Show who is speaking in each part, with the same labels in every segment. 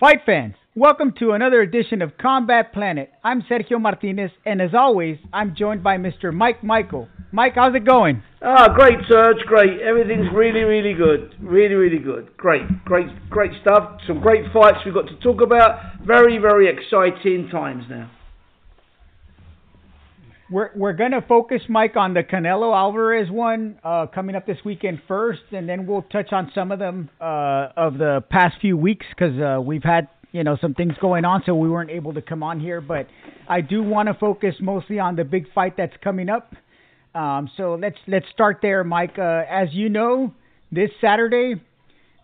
Speaker 1: Fight fans, welcome to another edition of Combat Planet. I'm Sergio Martinez, and as always, I'm joined by Mr. Mike Michael. Mike, how's it going?
Speaker 2: Ah, great, Serge. Great. Everything's really, really good. Really, really good. Great, great, great stuff. Some great fights we've got to talk about. Very, very exciting times now.
Speaker 1: We're we're gonna focus, Mike, on the Canelo Alvarez one uh, coming up this weekend first, and then we'll touch on some of them uh, of the past few weeks because uh, we've had you know some things going on, so we weren't able to come on here. But I do want to focus mostly on the big fight that's coming up. Um, so let's let's start there, Mike. Uh, as you know, this Saturday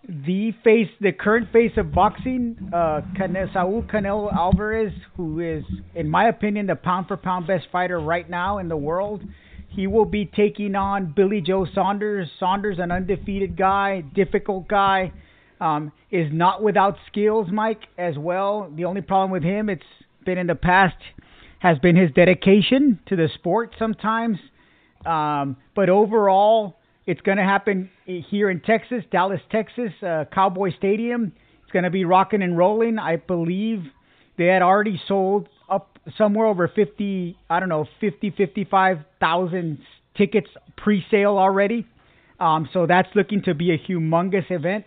Speaker 1: the face, the current face of boxing, uh, Cane- Saul Canelo Alvarez, who is, in my opinion, the pound for pound best fighter right now in the world. He will be taking on Billy Joe Saunders. Saunders, an undefeated guy, difficult guy, um, is not without skills, Mike, as well. The only problem with him, it's been in the past, has been his dedication to the sport sometimes. Um, but overall, it's going to happen here in Texas, Dallas, Texas, uh, Cowboy Stadium. It's going to be rocking and rolling. I believe they had already sold up somewhere over 50, I don't know, 50, 55,000 tickets pre-sale already. Um, so that's looking to be a humongous event.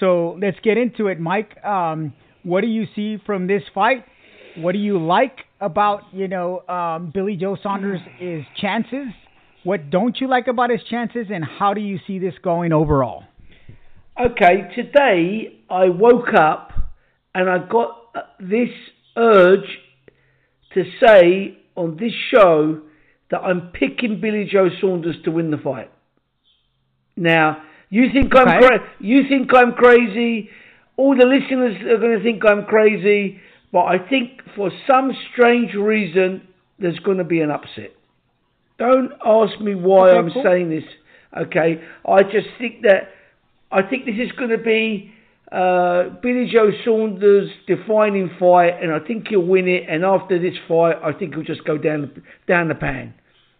Speaker 1: So let's get into it, Mike. Um, what do you see from this fight? What do you like about you know um, Billy Joe Saunders' chances? What don't you like about his chances, and how do you see this going overall?
Speaker 2: Okay, today I woke up and I got uh, this urge to say on this show that I'm picking Billy Joe Saunders to win the fight. Now, you think I'm cra- you think I'm crazy. All the listeners are going to think I'm crazy, but I think for some strange reason there's going to be an upset. Don't ask me why
Speaker 1: Okay,
Speaker 2: I'm
Speaker 1: cool.
Speaker 2: saying this. Okay, I just think that I think this is going to be uh, Billy Joe Saunders' defining fight, and I think he'll win it. And after this fight, I think he'll just go down down the pan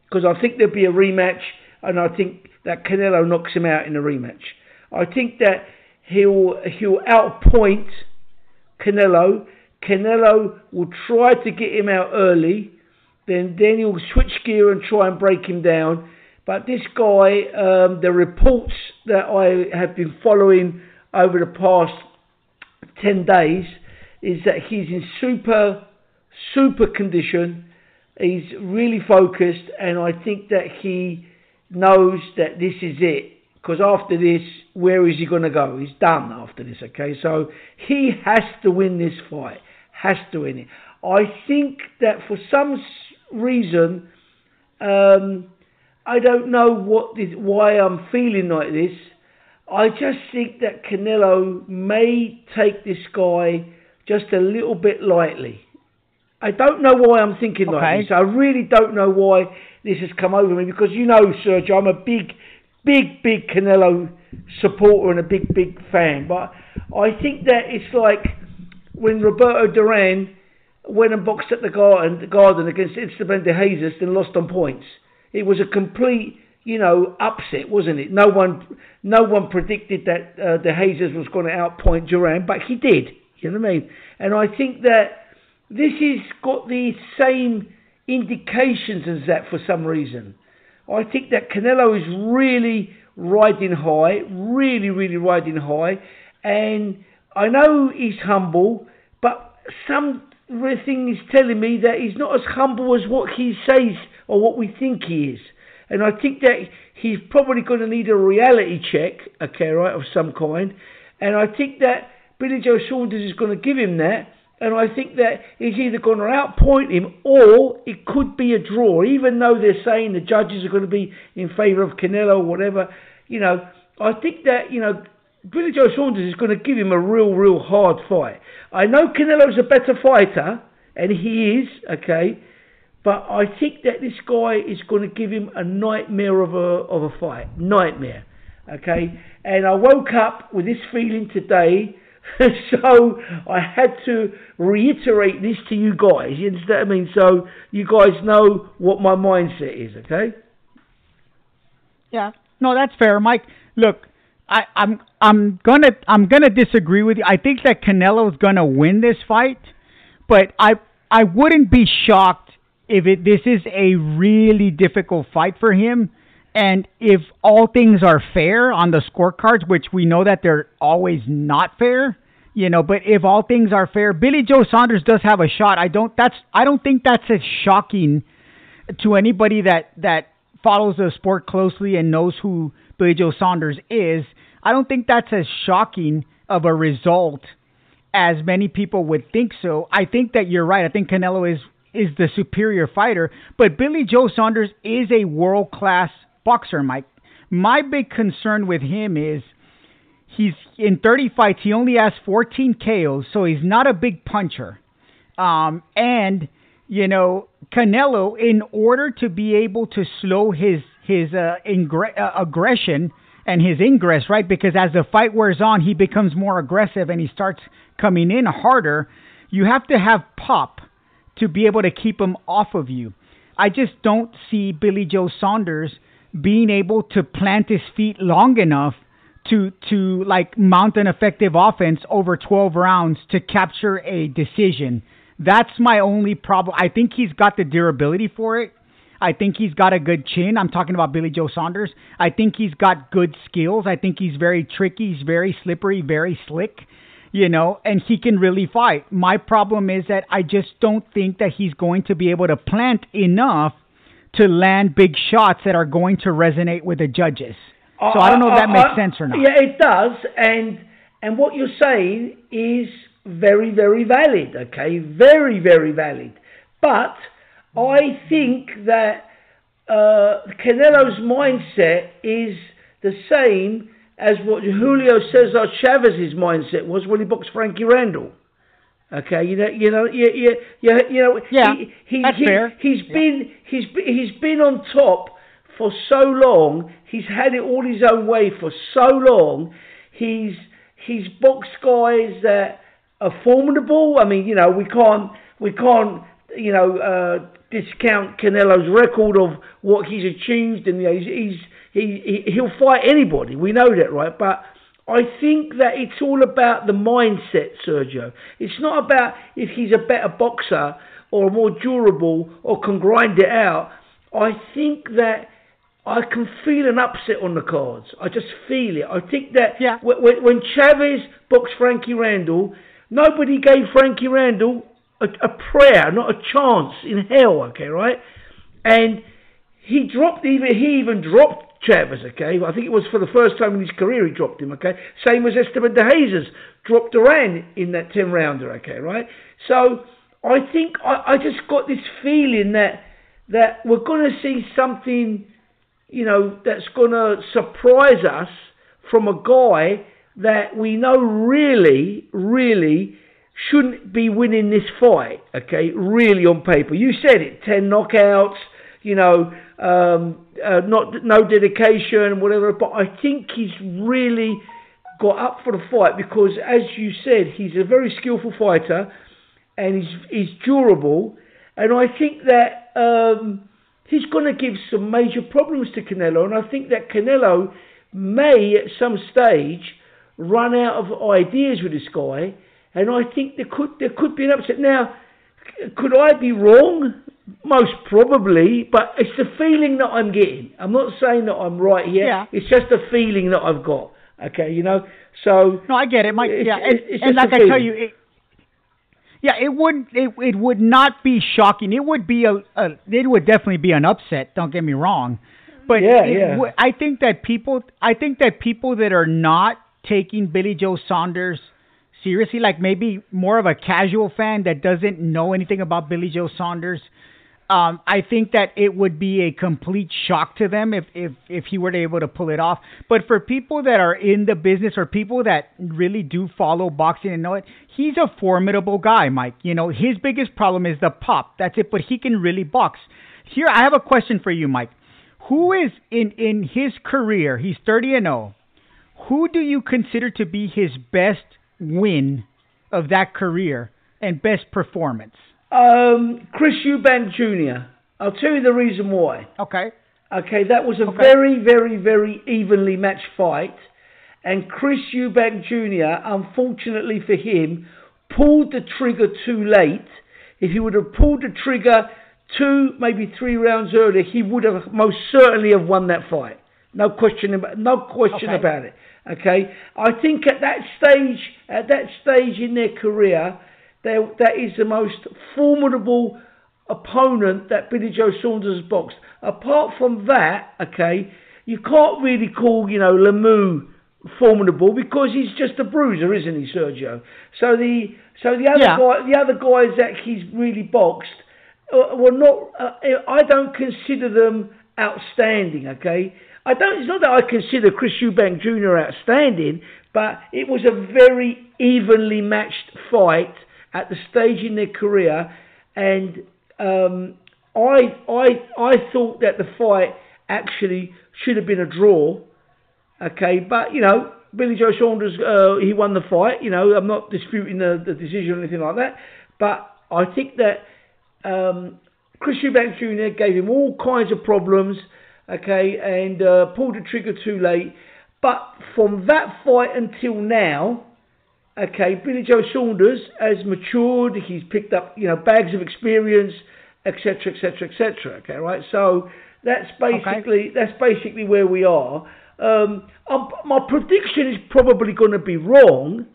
Speaker 2: because I think there'll be a rematch, and I think that Canelo knocks him out in the rematch. I think that he'll he'll outpoint Canelo. Canelo will try to get him out early, then then he'll switch gear and try and break him down. But this guy, um, the reports that I have been following over the past ten days, is that he's in super super condition. He's really focused, and I think that he knows that this is it. Because after this, where is he going to go? He's done after this, okay? So he has to win this fight. Has to win it. I think that for some reason, um, I don't know what this, why I'm feeling like this. I just think that Canelo may take this guy just a little bit lightly. I don't know why I'm thinking like this. I really don't know why this has come over me because you know, Sergio, I'm a big, big, big Canelo supporter and a big, big fan. But I think that it's like when Roberto Duran went and boxed at the Garden, Garden against de Jesus and lost on points. It was a complete, you know, upset, wasn't it? No one, no one predicted that uh, de Jesus was going to outpoint Duran, but he did. You know what I mean? And I think that this has got the same indications as that for some reason. I think that Canelo is really riding high, really, really riding high, and I know he's humble, but something is telling me that he's not as humble as what he says or what we think he is. And I think that he's probably going to need a reality check, okay, right, of some kind. And I think that Billy Joe Saunders is going to give him that. And I think that he's either going to outpoint him or it could be a draw, even though they're saying the judges are going to be in favour of Canelo or whatever. You know, I think that, you know, Billy Joe Saunders is going to give him a real, real hard fight. I know Canelo's a better fighter, and he is, okay, but I think that this guy is going to give him a nightmare of a, of a fight. Nightmare, okay? And I woke up with this feeling today, so I had to reiterate this to you guys. You understand what I mean? So you guys know what my mindset is, okay?
Speaker 1: Yeah. No, that's fair, Mike. Look, I, I'm I'm gonna I'm gonna disagree with you. I think that Canelo's gonna win this fight, but I I wouldn't be shocked if it this is a really difficult fight for him. And if all things are fair on the scorecards, which we know that they're always not fair, you know, but if all things are fair, Billy Joe Saunders does have a shot. I don't that's I don't think that's as shocking to anybody that that follows the sport closely and knows who Billy Joe Saunders is. I don't think that's as shocking of a result as many people would think so. I think that you're right. I think Canelo is is the superior fighter, but Billy Joe Saunders is a world class boxer, Mike. My big concern with him is he's in 30 fights. He only has 14 KOs, so he's not a big puncher. Um, and you know, Canelo, in order to be able to slow his his uh, ingre- uh, aggression and his ingress, right? Because as the fight wears on, he becomes more aggressive and he starts coming in harder. You have to have pop to be able to keep him off of you. I just don't see Billy Joe Saunders being able to plant his feet long enough to to like mount an effective offense over 12 rounds to capture a decision. That's my only problem. I think he's got the durability for it. I think he's got a good chin. I'm talking about Billy Joe Saunders. I think he's got good skills. I think he's very tricky. He's very slippery, very slick, you know, and he can really fight. My problem is that I just don't think that he's going to be able to plant enough to land big shots that are going to resonate with the judges. Uh, so I don't know if that uh, makes uh, sense or not.
Speaker 2: Yeah, it does. And and what you're saying is very, very valid. Okay, very, very valid. But I think that uh, Canelo's mindset is the same as what Julio Cesar Chavez's mindset was when he boxed Frankie Randall. Okay, you know, you know, you, you, you, you know,
Speaker 1: yeah, he, he, that's
Speaker 2: he,
Speaker 1: fair.
Speaker 2: He's
Speaker 1: yeah.
Speaker 2: been, he's, he's been on top for so long. He's had it all his own way for so long. He's, he's boxed guys that are formidable. I mean, you know, we can't, we can't, you know, uh, discount Canelo's record of what he's achieved, and you know, he's, he's he, he he'll fight anybody. We know that, right? But I think that it's all about the mindset, Sergio. It's not about if he's a better boxer or more durable or can grind it out. I think that I can feel an upset on the cards. I just feel it. I think that
Speaker 1: yeah.
Speaker 2: when, when Chavez boxed Frankie Randall, nobody gave Frankie Randall a, a prayer, not a chance in hell. Okay, right? And he dropped even he even dropped Chavez, okay? I think it was for the first time in his career he dropped him, okay? Same as Esteban de Jesus dropped Duran in that 10 rounder, okay, right? So I think I, I just got this feeling that that we're to see something, you know, that's to surprise us from a guy that we know really, really shouldn't be winning this fight, okay? Really on paper. You said it 10 knockouts, you know, um, uh, not no dedication, whatever. But I think he's really got up for the fight because, as you said, he's a very skillful fighter and he's he's durable. And I think that um, he's going to give some major problems to Canelo. And I think that Canelo may, at some stage, run out of ideas with this guy. And I think there could there could be an upset. Now, could I be wrong? Most probably, but it's the feeling that I'm getting. I'm not saying that I'm right here.
Speaker 1: Yeah.
Speaker 2: It's just a feeling that I've got. Okay, you know. So
Speaker 1: no, I get it, Mike.
Speaker 2: It's,
Speaker 1: yeah, and,
Speaker 2: it's
Speaker 1: and like
Speaker 2: I
Speaker 1: tell you, it, yeah, it would it, it would not be shocking. It would be a, a it would definitely be an upset. Don't get me wrong, but
Speaker 2: yeah,
Speaker 1: it,
Speaker 2: yeah.
Speaker 1: I think that people I think that people that are not taking Billy Joe Saunders seriously, like maybe more of a casual fan that doesn't know anything about Billy Joe Saunders, um, I think that it would be a complete shock to them if, if, if he were able to pull it off. But for people that are in the business or people that really do follow boxing and know it, he's a formidable guy, Mike. You know, his biggest problem is the pop. That's it, but he can really box. Here, I have a question for you, Mike. Who is in, in his career, he's 30 and 0, who do you consider to be his best win of that career and best performance?
Speaker 2: Um, Chris Eubank Jr. I'll tell you the reason why.
Speaker 1: Okay.
Speaker 2: Okay, that was a
Speaker 1: Okay.
Speaker 2: very, very, very evenly matched fight, and Chris Eubank Jr., unfortunately for him, pulled the trigger too late. If he would have pulled the trigger two, maybe three rounds earlier, he would have most certainly have won that fight. No question about no question
Speaker 1: Okay.
Speaker 2: about it. Okay, I think at that stage, at that stage in their career, that is the most formidable opponent that Billy Joe Saunders has boxed. Apart from that, okay, you can't really call you know Lemieux formidable because he's just a bruiser, isn't he, Sergio? So the so the other
Speaker 1: Yeah.
Speaker 2: guy, the other guys that he's really boxed, uh, were not. Uh, I don't consider them outstanding. Okay, I don't. It's not that I consider Chris Eubank Jr. outstanding, but it was a very evenly matched fight at the stage in their career, and um, I I I thought that the fight actually should have been a draw. Okay, but you know, Billy Joe Saunders, uh, he won the fight. You know, I'm not disputing the, the decision or anything like that, but I think that um, Chris Eubank Jr. gave him all kinds of problems. Okay, and uh, pulled the trigger too late. But from that fight until now, okay, Billy Joe Saunders has matured. He's picked up, you know, bags of experience, etc., etc., etc. Okay, right. So that's basically that's basically where we are. Um, um, my prediction is probably going to be wrong,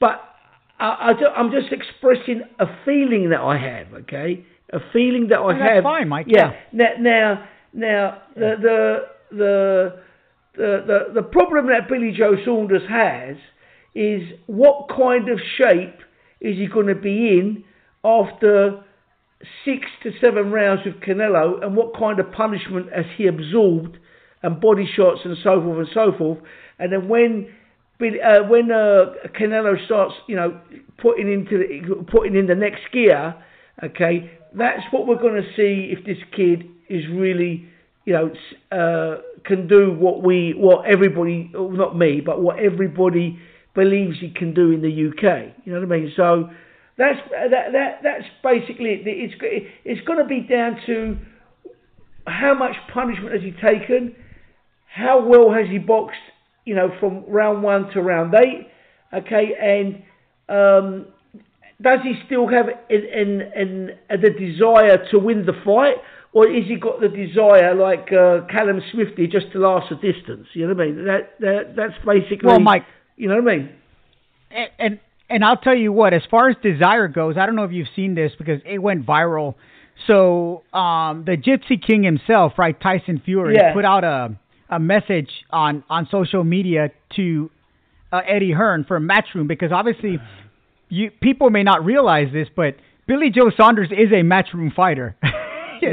Speaker 2: but I, I'm just expressing a feeling that I have. Okay, a feeling that I
Speaker 1: that's
Speaker 2: have.
Speaker 1: fine, Mike,
Speaker 2: Yeah.
Speaker 1: yeah.
Speaker 2: Now, now, now, the the the the the, the problem that Billy Joe Saunders has is what kind of shape is he going to be in after six to seven rounds with Canelo, and what kind of punishment has he absorbed, and body shots and so forth and so forth, and then when. Uh, when uh, Canelo starts, you know, putting into the, putting in the next gear, okay, that's what we're going to see if this kid is really, you know, uh, can do what we, what everybody, not me, but what everybody believes he can do in the UK. You know what I mean? So that's that, that that's basically it. It's it's going to be down to how much punishment has he taken, how well has he boxed, you know, from round one to round eight, okay, and um, does he still have an, an, an, the desire to win the fight, or is he got the desire like uh, Callum did just to last a distance? You know what I mean? That, that that's basically.
Speaker 1: Well, Mike-
Speaker 2: you know what I mean?
Speaker 1: and, and and I'll tell you what, as far as desire goes, I don't know if you've seen this because it went viral. So um, the Gypsy King himself, right, Tyson Fury,
Speaker 2: Yeah.
Speaker 1: put out a a message on on social media to uh, Eddie Hearn for Matchroom because obviously you people may not realize this, but Billy Joe Saunders is a Matchroom fighter.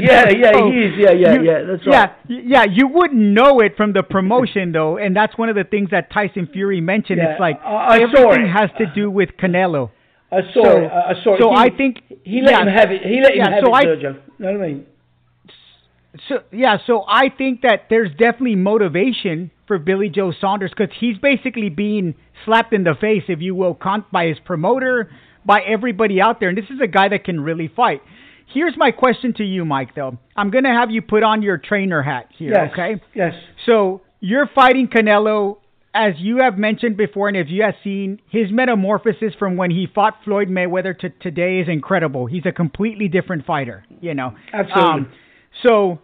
Speaker 2: Yeah, yeah,
Speaker 1: so
Speaker 2: he oh, is. Yeah, yeah,
Speaker 1: you-
Speaker 2: yeah. That's right.
Speaker 1: y- yeah, you wouldn't know it from the promotion though, and that's one of the things that Tyson Fury mentioned.
Speaker 2: Yeah,
Speaker 1: It's like
Speaker 2: I- I
Speaker 1: everything has to do with Canelo.
Speaker 2: I saw
Speaker 1: So-
Speaker 2: it. I saw it.
Speaker 1: so
Speaker 2: He-
Speaker 1: I think-
Speaker 2: he let
Speaker 1: yeah.
Speaker 2: him have it. He let him
Speaker 1: Yeah,
Speaker 2: have
Speaker 1: so
Speaker 2: it,
Speaker 1: I-
Speaker 2: Sergio. You know what I mean?
Speaker 1: So yeah, so I think that there's definitely motivation for Billy Joe Saunders because he's basically being slapped in the face, if you will, con- by his promoter, by everybody out there, and this is a guy that can really fight. Here's my question to you, Mike. Though I'm gonna have you put on your trainer hat here,
Speaker 2: Yes.
Speaker 1: okay?
Speaker 2: Yes.
Speaker 1: So you're fighting Canelo, as you have mentioned before, and if you have seen his metamorphosis from when he fought Floyd Mayweather to today is incredible. He's a completely different fighter, you know.
Speaker 2: Absolutely.
Speaker 1: Um, so,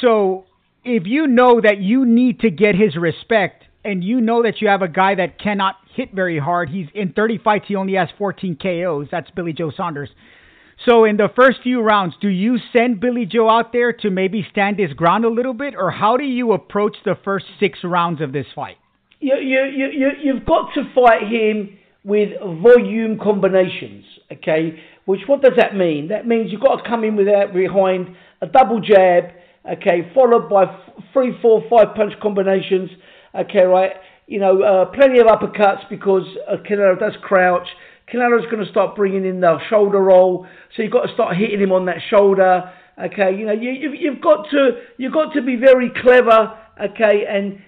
Speaker 1: so if you know that you need to get his respect, and you know that you have a guy that cannot hit very hard, he's in 30 fights, he only has 14 KOs. That's Billy Joe Saunders. So in the first few rounds, do you send Billy Joe out there to maybe stand his ground a little bit, or how do you approach the first six rounds of this fight?
Speaker 2: You, you, you, you, you've got to fight him with volume combinations, okay? Which, what does that mean? That means you've got to come in with that behind a double jab, okay, followed by three, four, five punch combinations, okay, right? You know, uh, plenty of uppercuts because uh, Canelo does crouch. Canelo's going to start bringing in the shoulder roll, so you've got to start hitting him on that shoulder. Okay, you know, you, you've, you've got to you've got to be very clever. Okay, and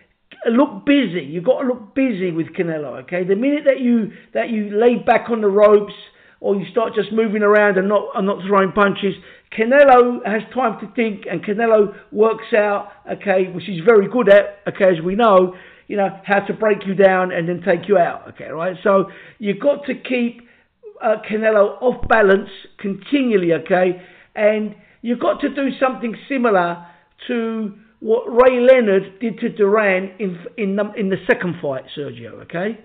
Speaker 2: look busy. You've got to look busy with Canelo. Okay, the minute that you that you lay back on the ropes or you start just moving around and not and not throwing punches, Canelo has time to think, and Canelo works out. Okay, which he's very good at. Okay, as we know, you know, how to break you down and then take you out. Okay, right? So you've got to keep uh, Canelo off balance continually. Okay, and you've got to do something similar to what Ray Leonard did to Duran in in the, in the second fight, Sergio. Okay,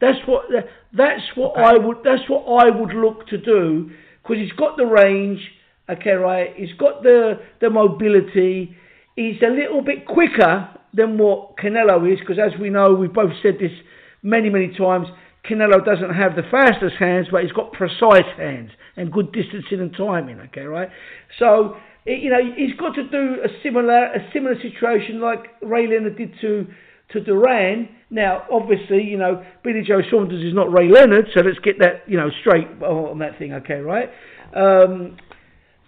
Speaker 2: that's what that's what okay. I would that's what I would look to do because he's got the range. Okay, right? He's got the the mobility. He's a little bit quicker than what Canelo is because, as we know, we've both said this many many times. Canelo doesn't have the fastest hands, but he's got precise hands and good distancing and timing. Okay, right? So you know, he's got to do a similar a similar situation like Ray Leonard did to to Duran. Now, obviously, you know, Billy Joe Saunders is not Ray Leonard, so let's get that you know straight on that thing, okay, right? Um,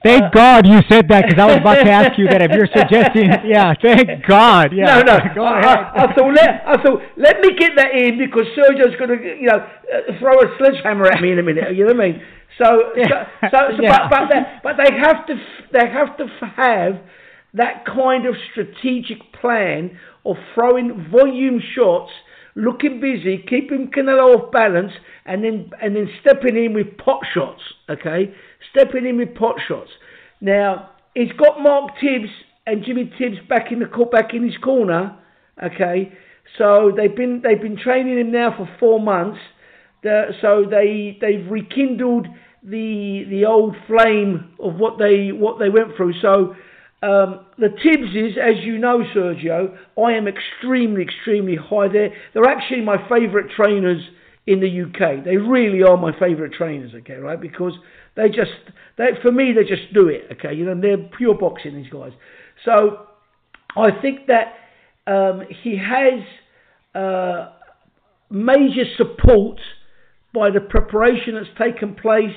Speaker 1: Thank uh, God you said that because I was about to ask you that if you're suggesting, yeah, thank God. Yeah,
Speaker 2: no, no. Go ahead. I, I, thought let I thought let me get that in because Sergio's going to you know uh, throw a sledgehammer at me in a minute. You know what I mean? So, yeah. so, so, so yeah. but but they, but they have to they have to have that kind of strategic plan of throwing volume shots, looking busy, keeping Canelo off balance, and then and then stepping in with pot shots. Okay, stepping in with pot shots. Now he's got Mark Tibbs and Jimmy Tibbs back in the back in his corner. Okay, so they've been they've been training him now for four months. So they they've rekindled the the old flame of what they what they went through. So um, the Tibbses, as you know, Sergio, I am extremely extremely high. They're they're actually my favourite trainers in the UK. They really are my favourite trainers. Okay, right? Because they just they for me they just do it. Okay, you know they're pure boxing these guys. So I think that um, he has uh, major support by the preparation that's taken place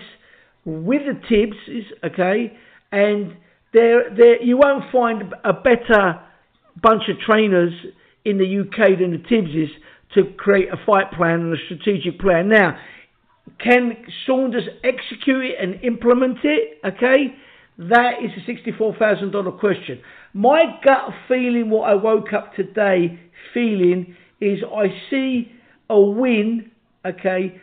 Speaker 2: with the Tibbs, okay, and there, there, you won't find a better bunch of trainers in the UK than the Tibbses to create a fight plan and a strategic plan. Now, can Saunders execute it and implement it? Okay, that is a $64,000 question. My gut feeling, what I woke up today feeling, is I see a win, okay,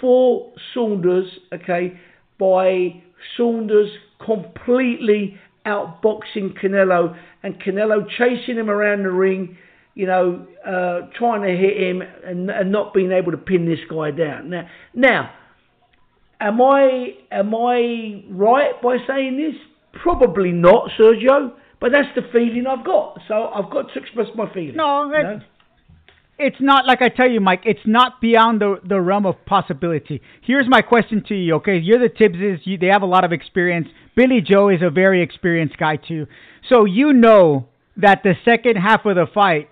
Speaker 2: for Saunders, okay, by Saunders completely outboxing Canelo and Canelo chasing him around the ring, you know, uh, trying to hit him and, and, not being able to pin this guy down. Now, now, am I am I right by saying this? Probably not, Sergio. But that's the feeling I've got. So I've got to express my feeling.
Speaker 1: No, you know? it's not like I tell you, Mike. It's not beyond the the realm of possibility. Here's my question to you. Okay, you're the Tibbses. You, they have a lot of experience. Billy Joe is a very experienced guy too. So you know that the second half of the fight,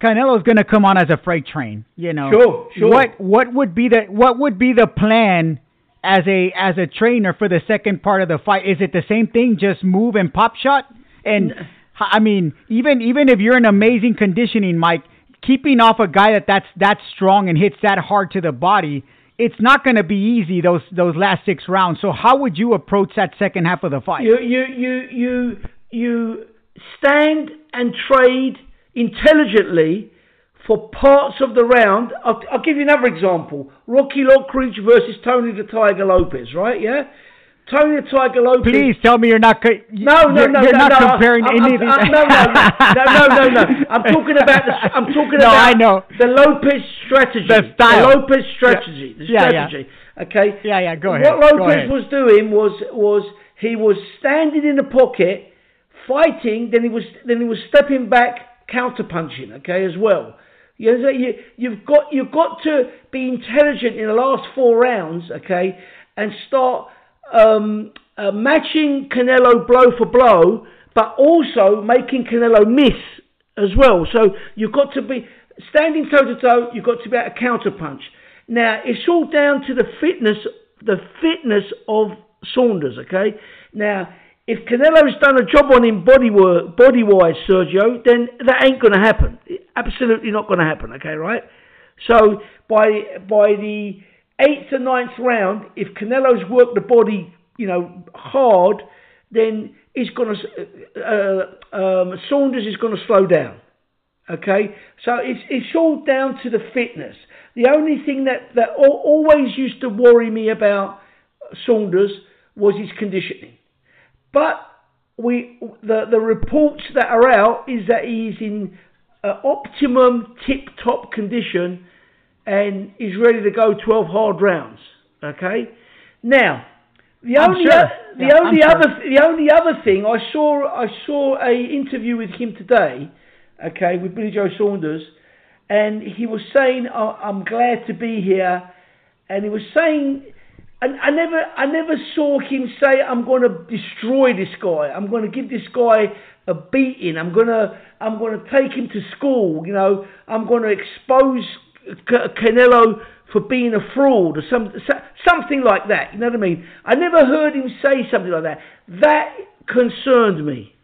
Speaker 1: Canelo's going to come on as a freight train. You know.
Speaker 2: Sure, sure.
Speaker 1: What what would be the what would be the plan? As a as a trainer for the second part of the fight, is it the same thing? Just move and pop shot, and mm. I mean, even even if you're in amazing conditioning, Mike, keeping off a guy that that's that strong and hits that hard to the body, it's not going to be easy those those last six rounds. So how would you approach that second half of the fight?
Speaker 2: You you you you you stand and trade intelligently for parts of the round. I'll, I'll give you another example: Rocky Lockridge versus Tony the Tiger Lopez. Right? Yeah. Tony the Tiger Lopez.
Speaker 1: Please tell me you're not. Co-
Speaker 2: no, no,
Speaker 1: you're,
Speaker 2: no,
Speaker 1: you're
Speaker 2: no,
Speaker 1: not
Speaker 2: no,
Speaker 1: comparing
Speaker 2: I'm,
Speaker 1: any
Speaker 2: I'm,
Speaker 1: of these.
Speaker 2: I'm, no, no, no, no, no, no, no. I'm talking about the. I'm talking
Speaker 1: no,
Speaker 2: about.
Speaker 1: I know.
Speaker 2: the Lopez strategy.
Speaker 1: The style.
Speaker 2: The Lopez strategy.
Speaker 1: Yeah.
Speaker 2: The strategy.
Speaker 1: Yeah. yeah.
Speaker 2: Okay.
Speaker 1: Yeah, yeah. Go ahead.
Speaker 2: What Lopez
Speaker 1: ahead.
Speaker 2: was doing was was he was standing in the pocket, fighting. Then he was then he was stepping back, counter punching. Okay, as well. You, you, you've got you've got to be intelligent in the last four rounds. Okay, and start. Um, uh, matching Canelo blow for blow, but also making Canelo miss as well. So you've got to be standing toe to toe. You've got to be able to counter punch. Now it's all down to the fitness, the fitness of Saunders. Okay. Now if Canelo's done a job on him body work, body wise, Sergio, then that ain't going to happen. Absolutely not going to happen. Okay, right? So by by the eighth or ninth round, if Canelo's worked the body you know, hard, then he's going to, uh, um, Saunders is going to slow down. Okay, so it's it's all down to the fitness. The only thing that that always used to worry me about Saunders was his conditioning, but we the the reports that are out is that he's in uh, optimum tip top condition and is ready to go 12 hard rounds. Okay, now the
Speaker 1: I'm
Speaker 2: only
Speaker 1: sure.
Speaker 2: o- the
Speaker 1: Yeah,
Speaker 2: only
Speaker 1: I'm
Speaker 2: other the only other thing I saw I saw a interview with him today, okay, with Billy Joe Saunders, and he was saying "I- I'm glad to be here, and he was saying. And I never, I never saw him say, "I'm going to destroy this guy. I'm going to give this guy a beating. I'm going to, I'm going to take him to school. You know, I'm going to expose Canelo for being a fraud or some, something like that. You know what I mean? I never heard him say something like that. That concerned me.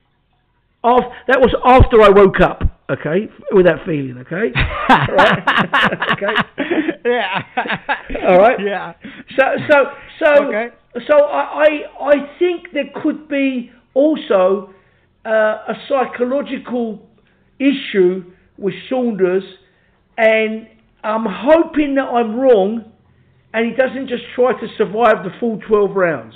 Speaker 2: Af that was after I woke up. Okay, with that feeling. Okay. okay.
Speaker 1: Yeah.
Speaker 2: All right.
Speaker 1: Yeah.
Speaker 2: So, so, so,
Speaker 1: Okay.
Speaker 2: so I, I, I think there could be also uh, a psychological issue with Saunders, and I'm hoping that I'm wrong, and he doesn't just try to survive the full 12 rounds.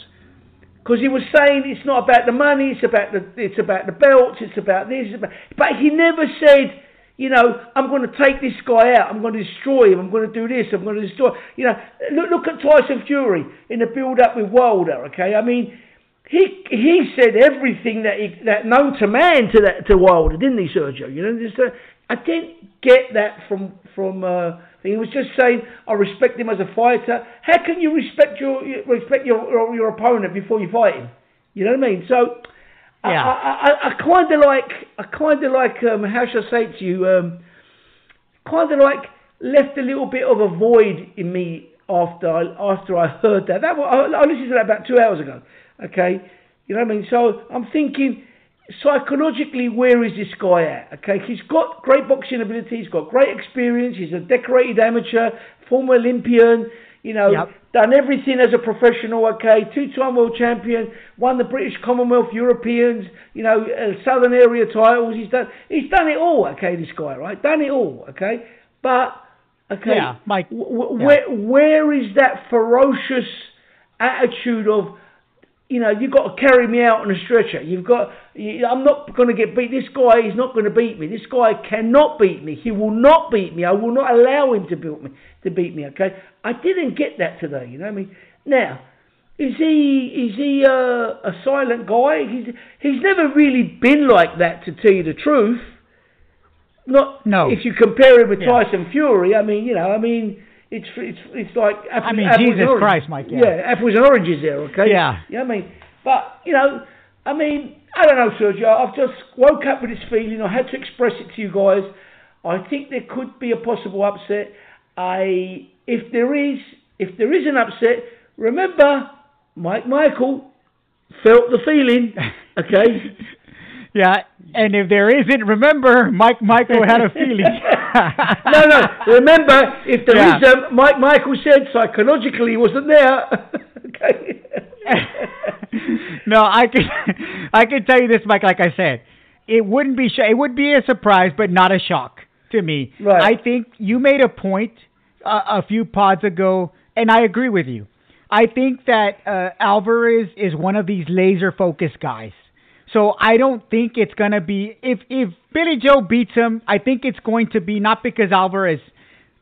Speaker 2: Because he was saying it's not about the money, it's about the it's about the belts, it's about this, it's about, but he never said, you know, I'm going to take this guy out, I'm going to destroy him, I'm going to do this, I'm going to destroy. You know, look look at Tyson Fury in the build up with Wilder. Okay, I mean, he he said everything that he, that known to man to that to Wilder, didn't he, Sergio? You know, just, uh, I didn't get that from from. Uh, he was just saying, I respect him as a fighter. How can you respect your respect your your, your opponent before you fight him? You know what I mean? So. I-
Speaker 1: Yeah.
Speaker 2: I, I, I kind of like, I kind of like, um, how shall I say it to you? Um, kind of like left a little bit of a void in me after I, after I heard that. That was, I, I listened to that about two hours ago. Okay, you know what I mean. So I'm thinking psychologically, where is this guy at? Okay, he's got great boxing ability. He's got great experience. He's a decorated amateur, former Olympian. You know,
Speaker 1: Yep.
Speaker 2: done everything as a professional. Okay, two-time world champion, won the British Commonwealth, Europeans. You know, uh, Southern area titles. He's done. He's done it all. Okay, this guy, right? Done it all. Okay, but okay,
Speaker 1: Yeah, Mike.
Speaker 2: w- w-
Speaker 1: Yeah.
Speaker 2: where where is that ferocious attitude of you know, you've got to carry me out on a stretcher. You've got, you, I'm not going to get beat. This guy is not going to beat me. This guy cannot beat me. He will not beat me. I will not allow him to beat me. To beat me. Okay. I didn't get that today. You know what I mean? Now, is he is he uh, a silent guy? He's he's never really been like that. To tell you the truth, not
Speaker 1: No.
Speaker 2: If you compare him with
Speaker 1: Yeah.
Speaker 2: Tyson Fury, I mean, you know, I mean. It's, it's it's like apples,
Speaker 1: I mean,
Speaker 2: apples and
Speaker 1: Jesus
Speaker 2: oranges.
Speaker 1: Christ, Mike, yeah.
Speaker 2: yeah, apples and oranges there, okay?
Speaker 1: Yeah.
Speaker 2: You know what I mean? But, you know, I mean, I don't know, Sergio. I've just woke up with this feeling. I had to express it to you guys. I think there could be a possible upset. I, if there is, if there is an upset, remember, Mike Michael felt the feeling, okay?
Speaker 1: Yeah, and if there isn't, remember, Mike Michael had a feeling.
Speaker 2: no, no. Remember, if there
Speaker 1: Yeah.
Speaker 2: is a, Mike Michael said psychologically he wasn't there. okay.
Speaker 1: no, I can I can tell you this, Mike. Like I said, it wouldn't be sh- it would be a surprise, but not a shock to me.
Speaker 2: Right.
Speaker 1: I think you made a point uh, a few pods ago, and I agree with you. I think that uh, Alvarez is one of these laser focused guys. So I don't think it's gonna be if if Billy Joe beats him. I think it's going to be not because Alvarez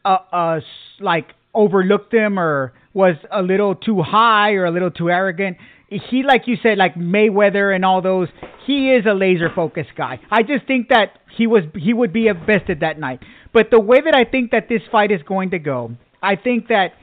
Speaker 1: uh, uh like overlooked him or was a little too high or a little too arrogant. He, like you said, like Mayweather and all those, he is a laser focused guy. I just think that he was he would be bested that night. But the way that I think that this fight is going to go, I think that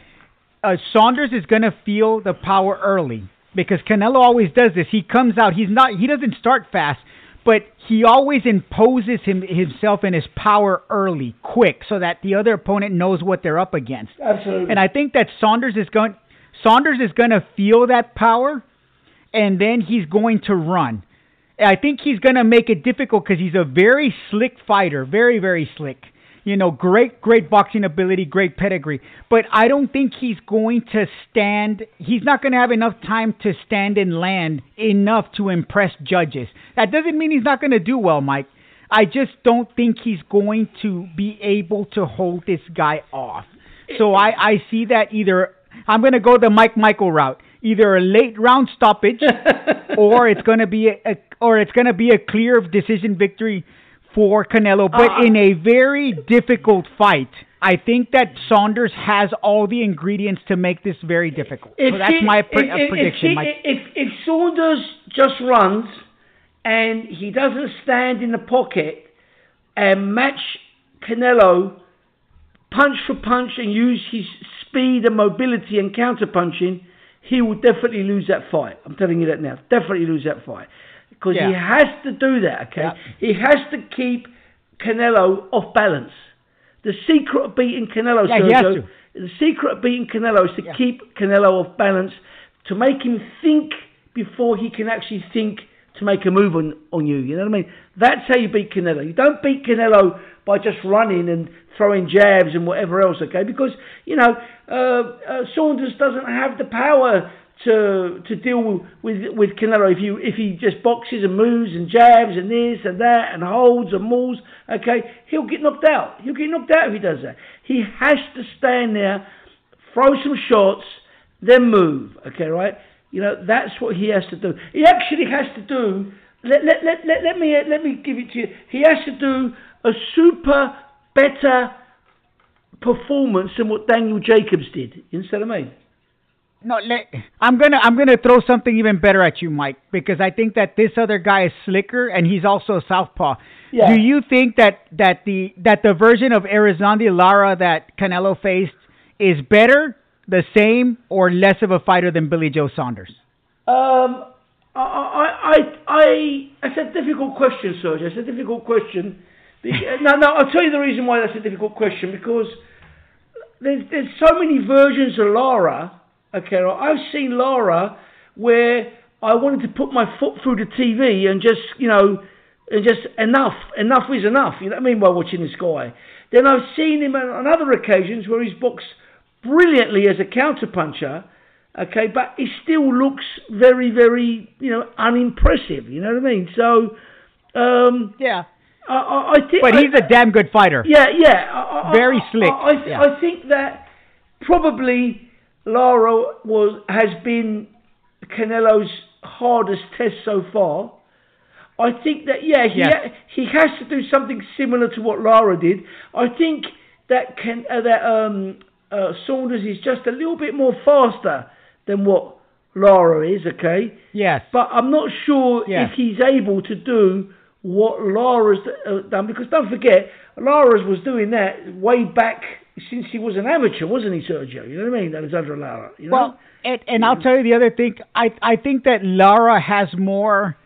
Speaker 1: uh, Saunders is going to feel the power early because Canelo always does this. He comes out. He's not. He doesn't start fast, but he always imposes him, himself and his power early, quick, so that the other opponent knows what they're up against.
Speaker 2: Absolutely.
Speaker 1: And I think that Saunders is going. Saunders is going to feel that power, and then he's going to run. I think he's going to make it difficult because he's a very slick fighter, very very slick. You know, great great boxing ability, great pedigree. But I don't think he's going to stand. He's not going to have enough time to stand and land enough to impress judges. That doesn't mean he's not going to do well, Mike. I just don't think he's going to be able to hold this guy off. So I, I see that either I'm going to go the Mike Michael route, either a late round stoppage, or it's going to be a, a or it's going to be a clear decision victory for Canelo, but uh, in a very difficult fight. I think that Saunders has all the ingredients to make this very difficult. So that's he, my pre- if, prediction.
Speaker 2: If, if, if Saunders just runs and he doesn't stand in the pocket and match Canelo punch for punch and use his speed and mobility and counter punching, he will definitely lose that fight. I'm telling you that now. Definitely lose that fight. Because yeah. he has to do that, okay? Yeah. He has to keep Canelo off balance. The secret of beating Canelo, yeah, Sergio, the secret of beating Canelo is to yeah. keep Canelo off balance, to make him think before he can actually think to make a move on, on you. You know what I mean? That's how you beat Canelo. You don't beat Canelo by just running and throwing jabs and whatever else, okay? Because, you know, uh, uh, Saunders doesn't have the power to to deal with with Canelo if you if he just boxes and moves and jabs and this and that and holds and mauls, okay, he'll get knocked out. He'll get knocked out if he does that. He has to stand there, throw some shots, then move. Okay, right? You know that's what he has to do. He actually has to do. Let let let let, let me let me give it to you. He has to do a super better performance than what Daniel Jacobs did. You understand what I mean?
Speaker 1: No, let, I'm gonna I'm gonna throw something even better at you, Mike, because I think that this other guy is slicker and he's also a southpaw. Yeah. Do you think that that the that the version of Erislandy Lara that Canelo faced is better, the same, or less of a fighter than Billy Joe Saunders?
Speaker 2: Um, I I I, it's a difficult question, Sergio. It's a difficult question. now, no, I'll tell you the reason why that's a difficult question because there's there's so many versions of Lara Okay, right. I've seen Lara where I wanted to put my foot through the TV and just, you know, and just enough, enough is enough. You know what I mean by watching this guy. Then I've seen him on other occasions where he's boxed brilliantly as a counter puncher. Okay, but he still looks very, very, you know, unimpressive. You know what I mean? So, um,
Speaker 1: yeah.
Speaker 2: I, I, I think,
Speaker 1: but he's a damn good fighter.
Speaker 2: Yeah, yeah. I,
Speaker 1: very slick.
Speaker 2: I,
Speaker 1: yeah.
Speaker 2: I think that probably Lara was has been Canelo's hardest test so far. I think that yeah, he yes. ha, he has to do something similar to what Lara did. I think that can uh, that um, uh, Saunders is just a little bit more faster than what Lara is. Okay.
Speaker 1: Yes.
Speaker 2: But I'm not sure yes. if he's able to do what Lara's uh, done because don't forget Lara's was doing that way back since he was an amateur, wasn't he, Sergio? You know what I mean? Alexander Lara. You know?
Speaker 1: Well, and, and I'll mm-hmm. tell you the other thing. I I think that Lara has more.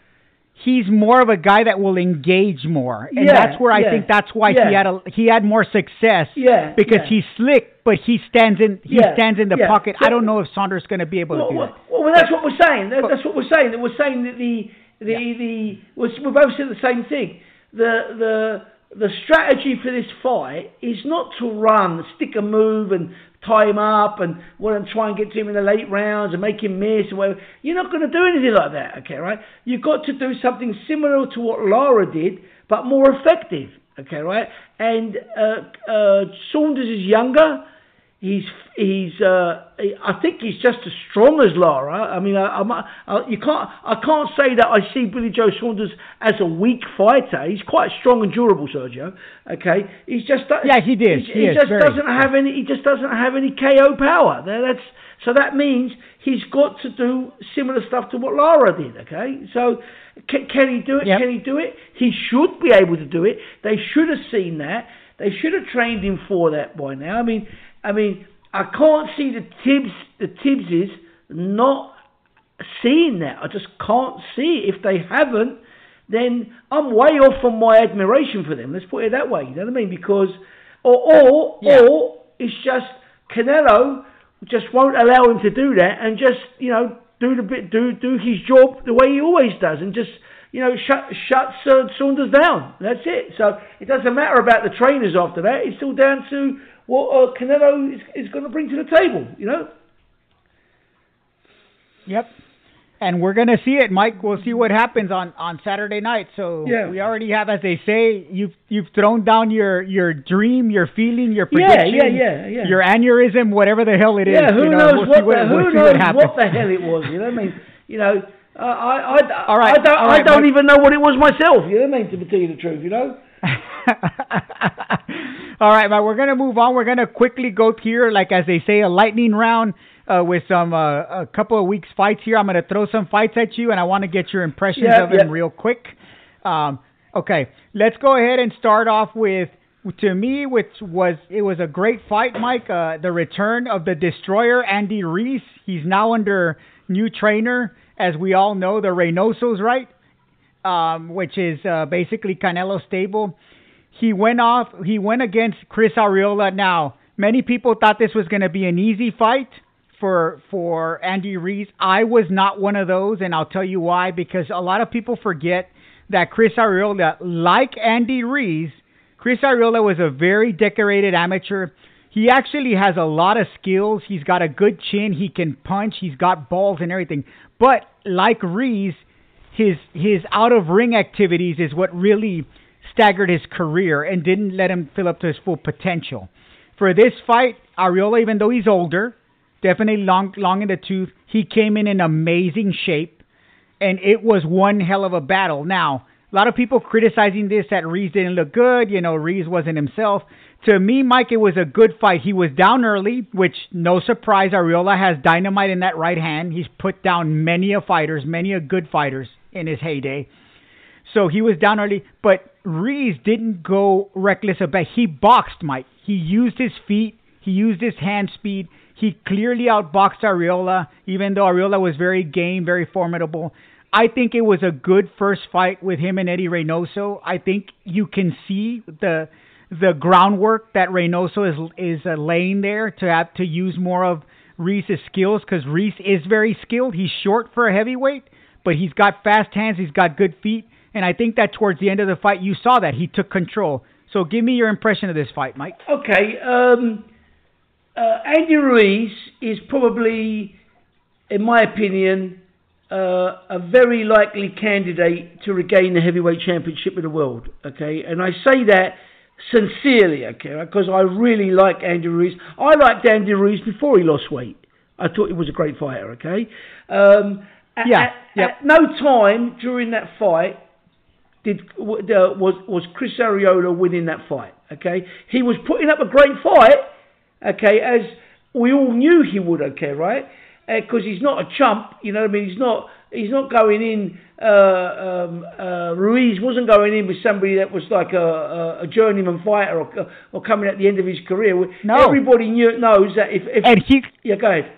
Speaker 1: He's more of a guy that will engage more, and
Speaker 2: yeah,
Speaker 1: that's where I
Speaker 2: yeah,
Speaker 1: think that's why
Speaker 2: yeah.
Speaker 1: he had a he had more success.
Speaker 2: Yeah,
Speaker 1: because he's slick, but he stands in he stands in the pocket. I don't know if Saunders going to be able
Speaker 2: well,
Speaker 1: to do
Speaker 2: well,
Speaker 1: that.
Speaker 2: Well, that's what we're saying. That, that's what we're saying. That we're saying that the the the we're, we're both saying the same thing. The the the strategy for this fight is not to run, stick a move and tie him up and want to try and get to him in the late rounds and make him miss or whatever. You're not going to do anything like that, okay, right? You've got to do something similar to what Lara did, but more effective, okay, right? And uh, uh, Saunders is younger. He's he's uh, I think he's just as strong as Lara. I mean, I, I, you can't I can't say that I see Billy Joe Saunders as a weak fighter. He's quite strong and durable, Sergio. Okay, he's just
Speaker 1: yeah he did.
Speaker 2: He, he
Speaker 1: is,
Speaker 2: just doesn't have any. He just doesn't have any KO power. That's so that means he's got to do similar stuff to what Lara did. Okay, so can, can he do it?
Speaker 1: Yep.
Speaker 2: Can he do it? He should be able to do it. They should have seen that. They should have trained him for that by now. I mean I mean, I can't see the Tibbs, the Tibbses not seeing that. I just can't see it. If they haven't, then I'm way off on my admiration for them. Let's put it that way. You know what I mean? Because, or, or, yeah. or it's just Canelo just won't allow him to do that and just, you know, do the bit, do do his job the way he always does, and just you know shut shut Saunders down. That's it. So it doesn't matter about the trainers after that. It's all down to what uh, Canelo is, is going to bring to the table, you know?
Speaker 1: Yep. and we're gonna see it, Mike. We'll see what happens on on Saturday night. So
Speaker 2: Yeah.
Speaker 1: we already have, as they say, you've you've thrown down your your dream, your feeling, your
Speaker 2: Yeah,
Speaker 1: prediction,
Speaker 2: yeah, yeah, yeah.
Speaker 1: your aneurysm, whatever the hell it is.
Speaker 2: Yeah, who
Speaker 1: you know,
Speaker 2: knows
Speaker 1: we'll
Speaker 2: what
Speaker 1: what,
Speaker 2: the,
Speaker 1: we'll
Speaker 2: who knows
Speaker 1: what
Speaker 2: what the hell it was? You know what I mean? You know, uh, I I
Speaker 1: All right,
Speaker 2: I don't
Speaker 1: all right,
Speaker 2: I don't
Speaker 1: Mike.
Speaker 2: even know what it was myself. You know what I mean? To tell you the truth, you know.
Speaker 1: All right, but we're gonna move on. We're gonna quickly go here, like as they say, a lightning round uh, with some uh, a couple of weeks fights here. I'm gonna throw some fights at you, and I want to get your impressions
Speaker 2: Yeah,
Speaker 1: of them
Speaker 2: yeah.
Speaker 1: real quick. Um, okay, let's go ahead and start off with. To me, which was it was a great fight, Mike. Uh, the return of the destroyer Andy Ruiz. He's now under new trainer, as we all know, the Reynosos, right? um, which is uh, basically Canelo stable. He went off. He went against Chris Arreola. Now, many people thought this was going to be an easy fight for for Andy Ruiz. I was not one of those, and I'll tell you why. Because a lot of people forget that Chris Arreola, like Andy Ruiz, Chris Arreola was a very decorated amateur. He actually has a lot of skills. He's got a good chin. He can punch. He's got balls and everything. But like Ruiz, his his out of ring activities is what really staggered his career and didn't let him fill up to his full potential. For this fight, Arreola, even though he's older, definitely long long in the tooth, he came in in amazing shape, and it was one hell of a battle. Now, a lot of people criticizing this that Ruiz didn't look good. You know, Ruiz wasn't himself. To me, Mike, it was a good fight. He was down early, which no surprise. Arreola has dynamite in that right hand. He's put down many a fighters, many a good fighters in his heyday. So he was down early, but Ruiz didn't go reckless about. He boxed Mike. He used his feet. He used his hand speed. He clearly outboxed Arreola, even though Arreola was very game, very formidable. I think it was a good first fight with him and Eddie Reynoso. I think you can see the the groundwork that Reynoso is is uh, laying there to have to use more of Ruiz's skills because Ruiz is very skilled. He's short for a heavyweight, but he's got fast hands. He's got good feet, and I think that towards the end of the fight, you saw that he took control. So give me your impression of this fight, Mike.
Speaker 2: Okay, um, uh, Andy Ruiz is probably, in my opinion, uh, a very likely candidate to regain the heavyweight championship of the world. Okay, and I say that sincerely, okay, because I really like Andy Ruiz. I liked Andy Ruiz before he lost weight. I thought he was a great fighter. Okay, um, at,
Speaker 1: Yeah,
Speaker 2: at,
Speaker 1: yep.
Speaker 2: at no time during that fight did uh, was was Chris Arreola winning that fight. Okay, he was putting up a great fight. Okay, as we all knew he would. Okay, right? Because he's not a chump. You know what I mean? He's not. He's not going in. Uh, um, uh, Ruiz wasn't going in with somebody that was like a, a, a journeyman fighter or, or coming at the end of his career.
Speaker 1: No.
Speaker 2: Everybody knew, knows that if, if
Speaker 1: And he
Speaker 2: yeah, go ahead.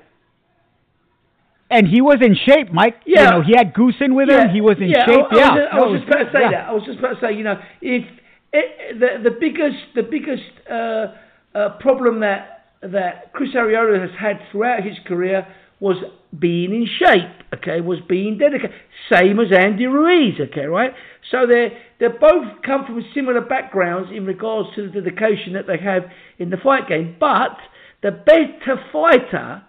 Speaker 1: and he was in shape, Mike.
Speaker 2: Yeah.
Speaker 1: you know, he had Goossen with him. He was in
Speaker 2: yeah,
Speaker 1: shape.
Speaker 2: I, I
Speaker 1: yeah,
Speaker 2: was, just, I was just about to say
Speaker 1: yeah.
Speaker 2: that. I was just about to say, you know, if it, the the biggest the biggest uh, uh, problem that that Chris Arreola has had throughout his career was being in shape. Okay, was being dedicated. Same as Andy Ruiz. Okay, right. So they they both come from similar backgrounds in regards to the dedication that they have in the fight game. But the better fighter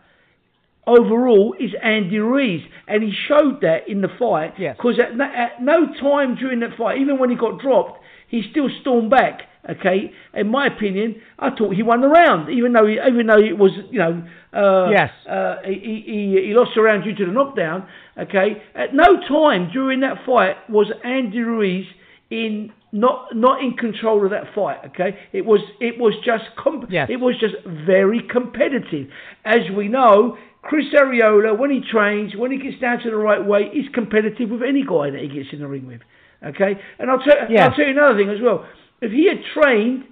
Speaker 2: overall is Andy Ruiz, and he showed that in the fight.
Speaker 1: Yes.
Speaker 2: Because at, no- at no time during that fight, even when he got dropped, he still stormed back. Okay, in my opinion, I thought he won the round, even though he, even though it was you know uh,
Speaker 1: Yes.
Speaker 2: uh, he, he he lost the round due to the knockdown. Okay, at no time during that fight was Andy Ruiz in not not in control of that fight. Okay, it was it was just
Speaker 1: Yes.
Speaker 2: it was just very competitive. As we know, Chris Arreola, when he trains, when he gets down to the right weight, he's competitive with any guy that he gets in the ring with. Okay, and I'll tell
Speaker 1: Yes.
Speaker 2: I'll tell you another thing as well. If he had trained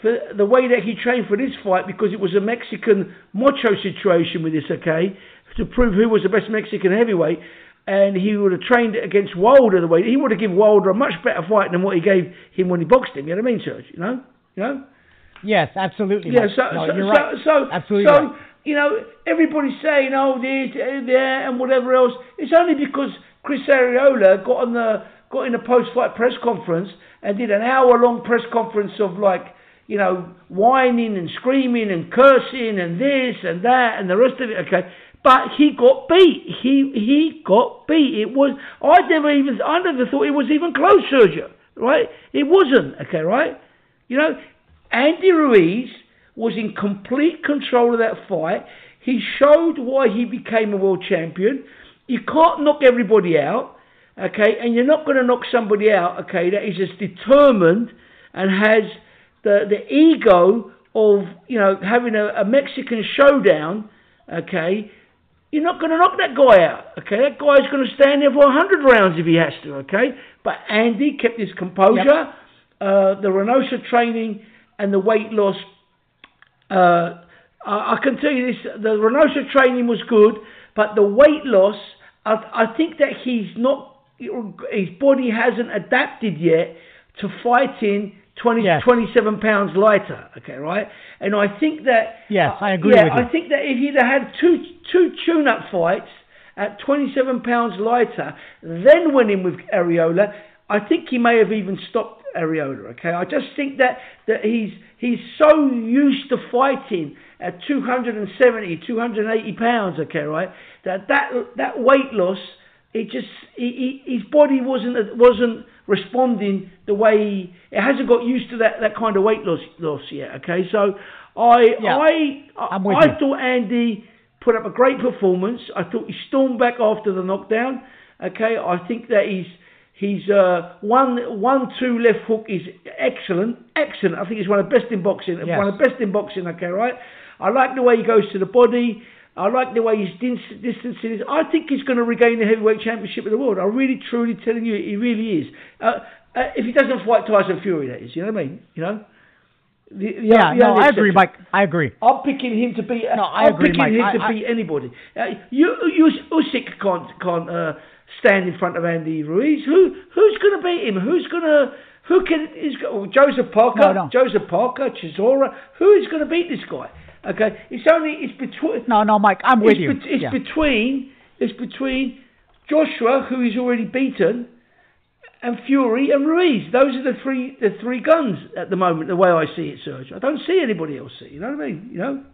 Speaker 2: for the way that he trained for this fight, because it was a Mexican macho situation with this, okay, to prove who was the best Mexican heavyweight, and he would have trained against Wilder the way he would have given Wilder a much better fight than what he gave him when he boxed him. You know what I mean, Serge? You know, you know.
Speaker 1: Yes, absolutely.
Speaker 2: Yeah, so,
Speaker 1: no,
Speaker 2: so,
Speaker 1: you're
Speaker 2: so,
Speaker 1: right.
Speaker 2: so,
Speaker 1: Absolutely
Speaker 2: so
Speaker 1: right.
Speaker 2: you know, everybody's saying, oh, this, uh, there, and whatever else. It's only because Chris Arreola got on the got in a post-fight press conference and did an hour-long press conference of like, you know, whining and screaming and cursing and this and that and the rest of it. Okay, but he got beat. He he got beat. It was I never even I never thought it was even close, Sergio. Right? It wasn't. Okay, right? You know, Andy Ruiz was in complete control of that fight. He showed why he became a world champion. You can't knock everybody out, okay? And you're not going to knock somebody out, okay, that is as determined and has the the ego of you know having a, a Mexican showdown, okay? You're not going to knock that guy out, okay? That guy's going to stand there for 100 rounds if he has to, okay? But Andy kept his composure. Yep. Uh, the Reynoso training and the weight loss. Uh, I, I, can tell you this: the Reynoso training was good, but the weight loss. I, I think that he's not. His body hasn't adapted yet to fighting 20, yes. 27 pounds lighter. Okay, right? And I think that.
Speaker 1: Yes, I agree
Speaker 2: yeah,
Speaker 1: with you.
Speaker 2: I think that if he'd had two two tune-up fights at 27 pounds lighter, then went in with Arreola, I think he may have even stopped Arreola. Okay, I just think that that he's he's so used to fighting at 270, 280 pounds. Okay, right? That that that weight loss, it just he, he, his body wasn't wasn't responding the way he, it hasn't got used to that, that kind of weight loss loss yet. Okay, so I
Speaker 1: yeah,
Speaker 2: I
Speaker 1: I,
Speaker 2: I thought Andy put up a great performance. I thought he stormed back after the knockdown. Okay, I think that he's he's uh, one one two left hook is excellent, excellent. I think he's one of the best in boxing.
Speaker 1: Yes.
Speaker 2: One of the best in boxing. Okay, right. I like the way he goes to the body. I like the way he's distancing is. I think he's going to regain the heavyweight championship of the world. I'm really, truly telling you, he really is. Uh, uh, if he doesn't fight Tyson Fury, that is. You know what I mean? You know.
Speaker 1: The, the, yeah, the no, I agree, Mike. I agree.
Speaker 2: I'm picking him to beat.
Speaker 1: No, I
Speaker 2: I'm
Speaker 1: agree,
Speaker 2: picking
Speaker 1: Mike.
Speaker 2: him
Speaker 1: I,
Speaker 2: to
Speaker 1: I,
Speaker 2: beat anybody. Uh, you, you, Usyk can't can't uh, stand in front of Andy Ruiz. Who who's going to beat him? Who's going to who can? Is oh, Joseph Parker?
Speaker 1: No, no.
Speaker 2: Joseph Parker, Chisora. Who is going to beat this guy? Okay, it's only it's between.
Speaker 1: No, no, Mike, I'm with you.
Speaker 2: Be, it's
Speaker 1: yeah.
Speaker 2: between it's between Joshua, who is already beaten, and Fury and Ruiz. Those are the three the three guns at the moment. The way I see it, Serge. I don't see anybody else. See, you know what I mean? You know.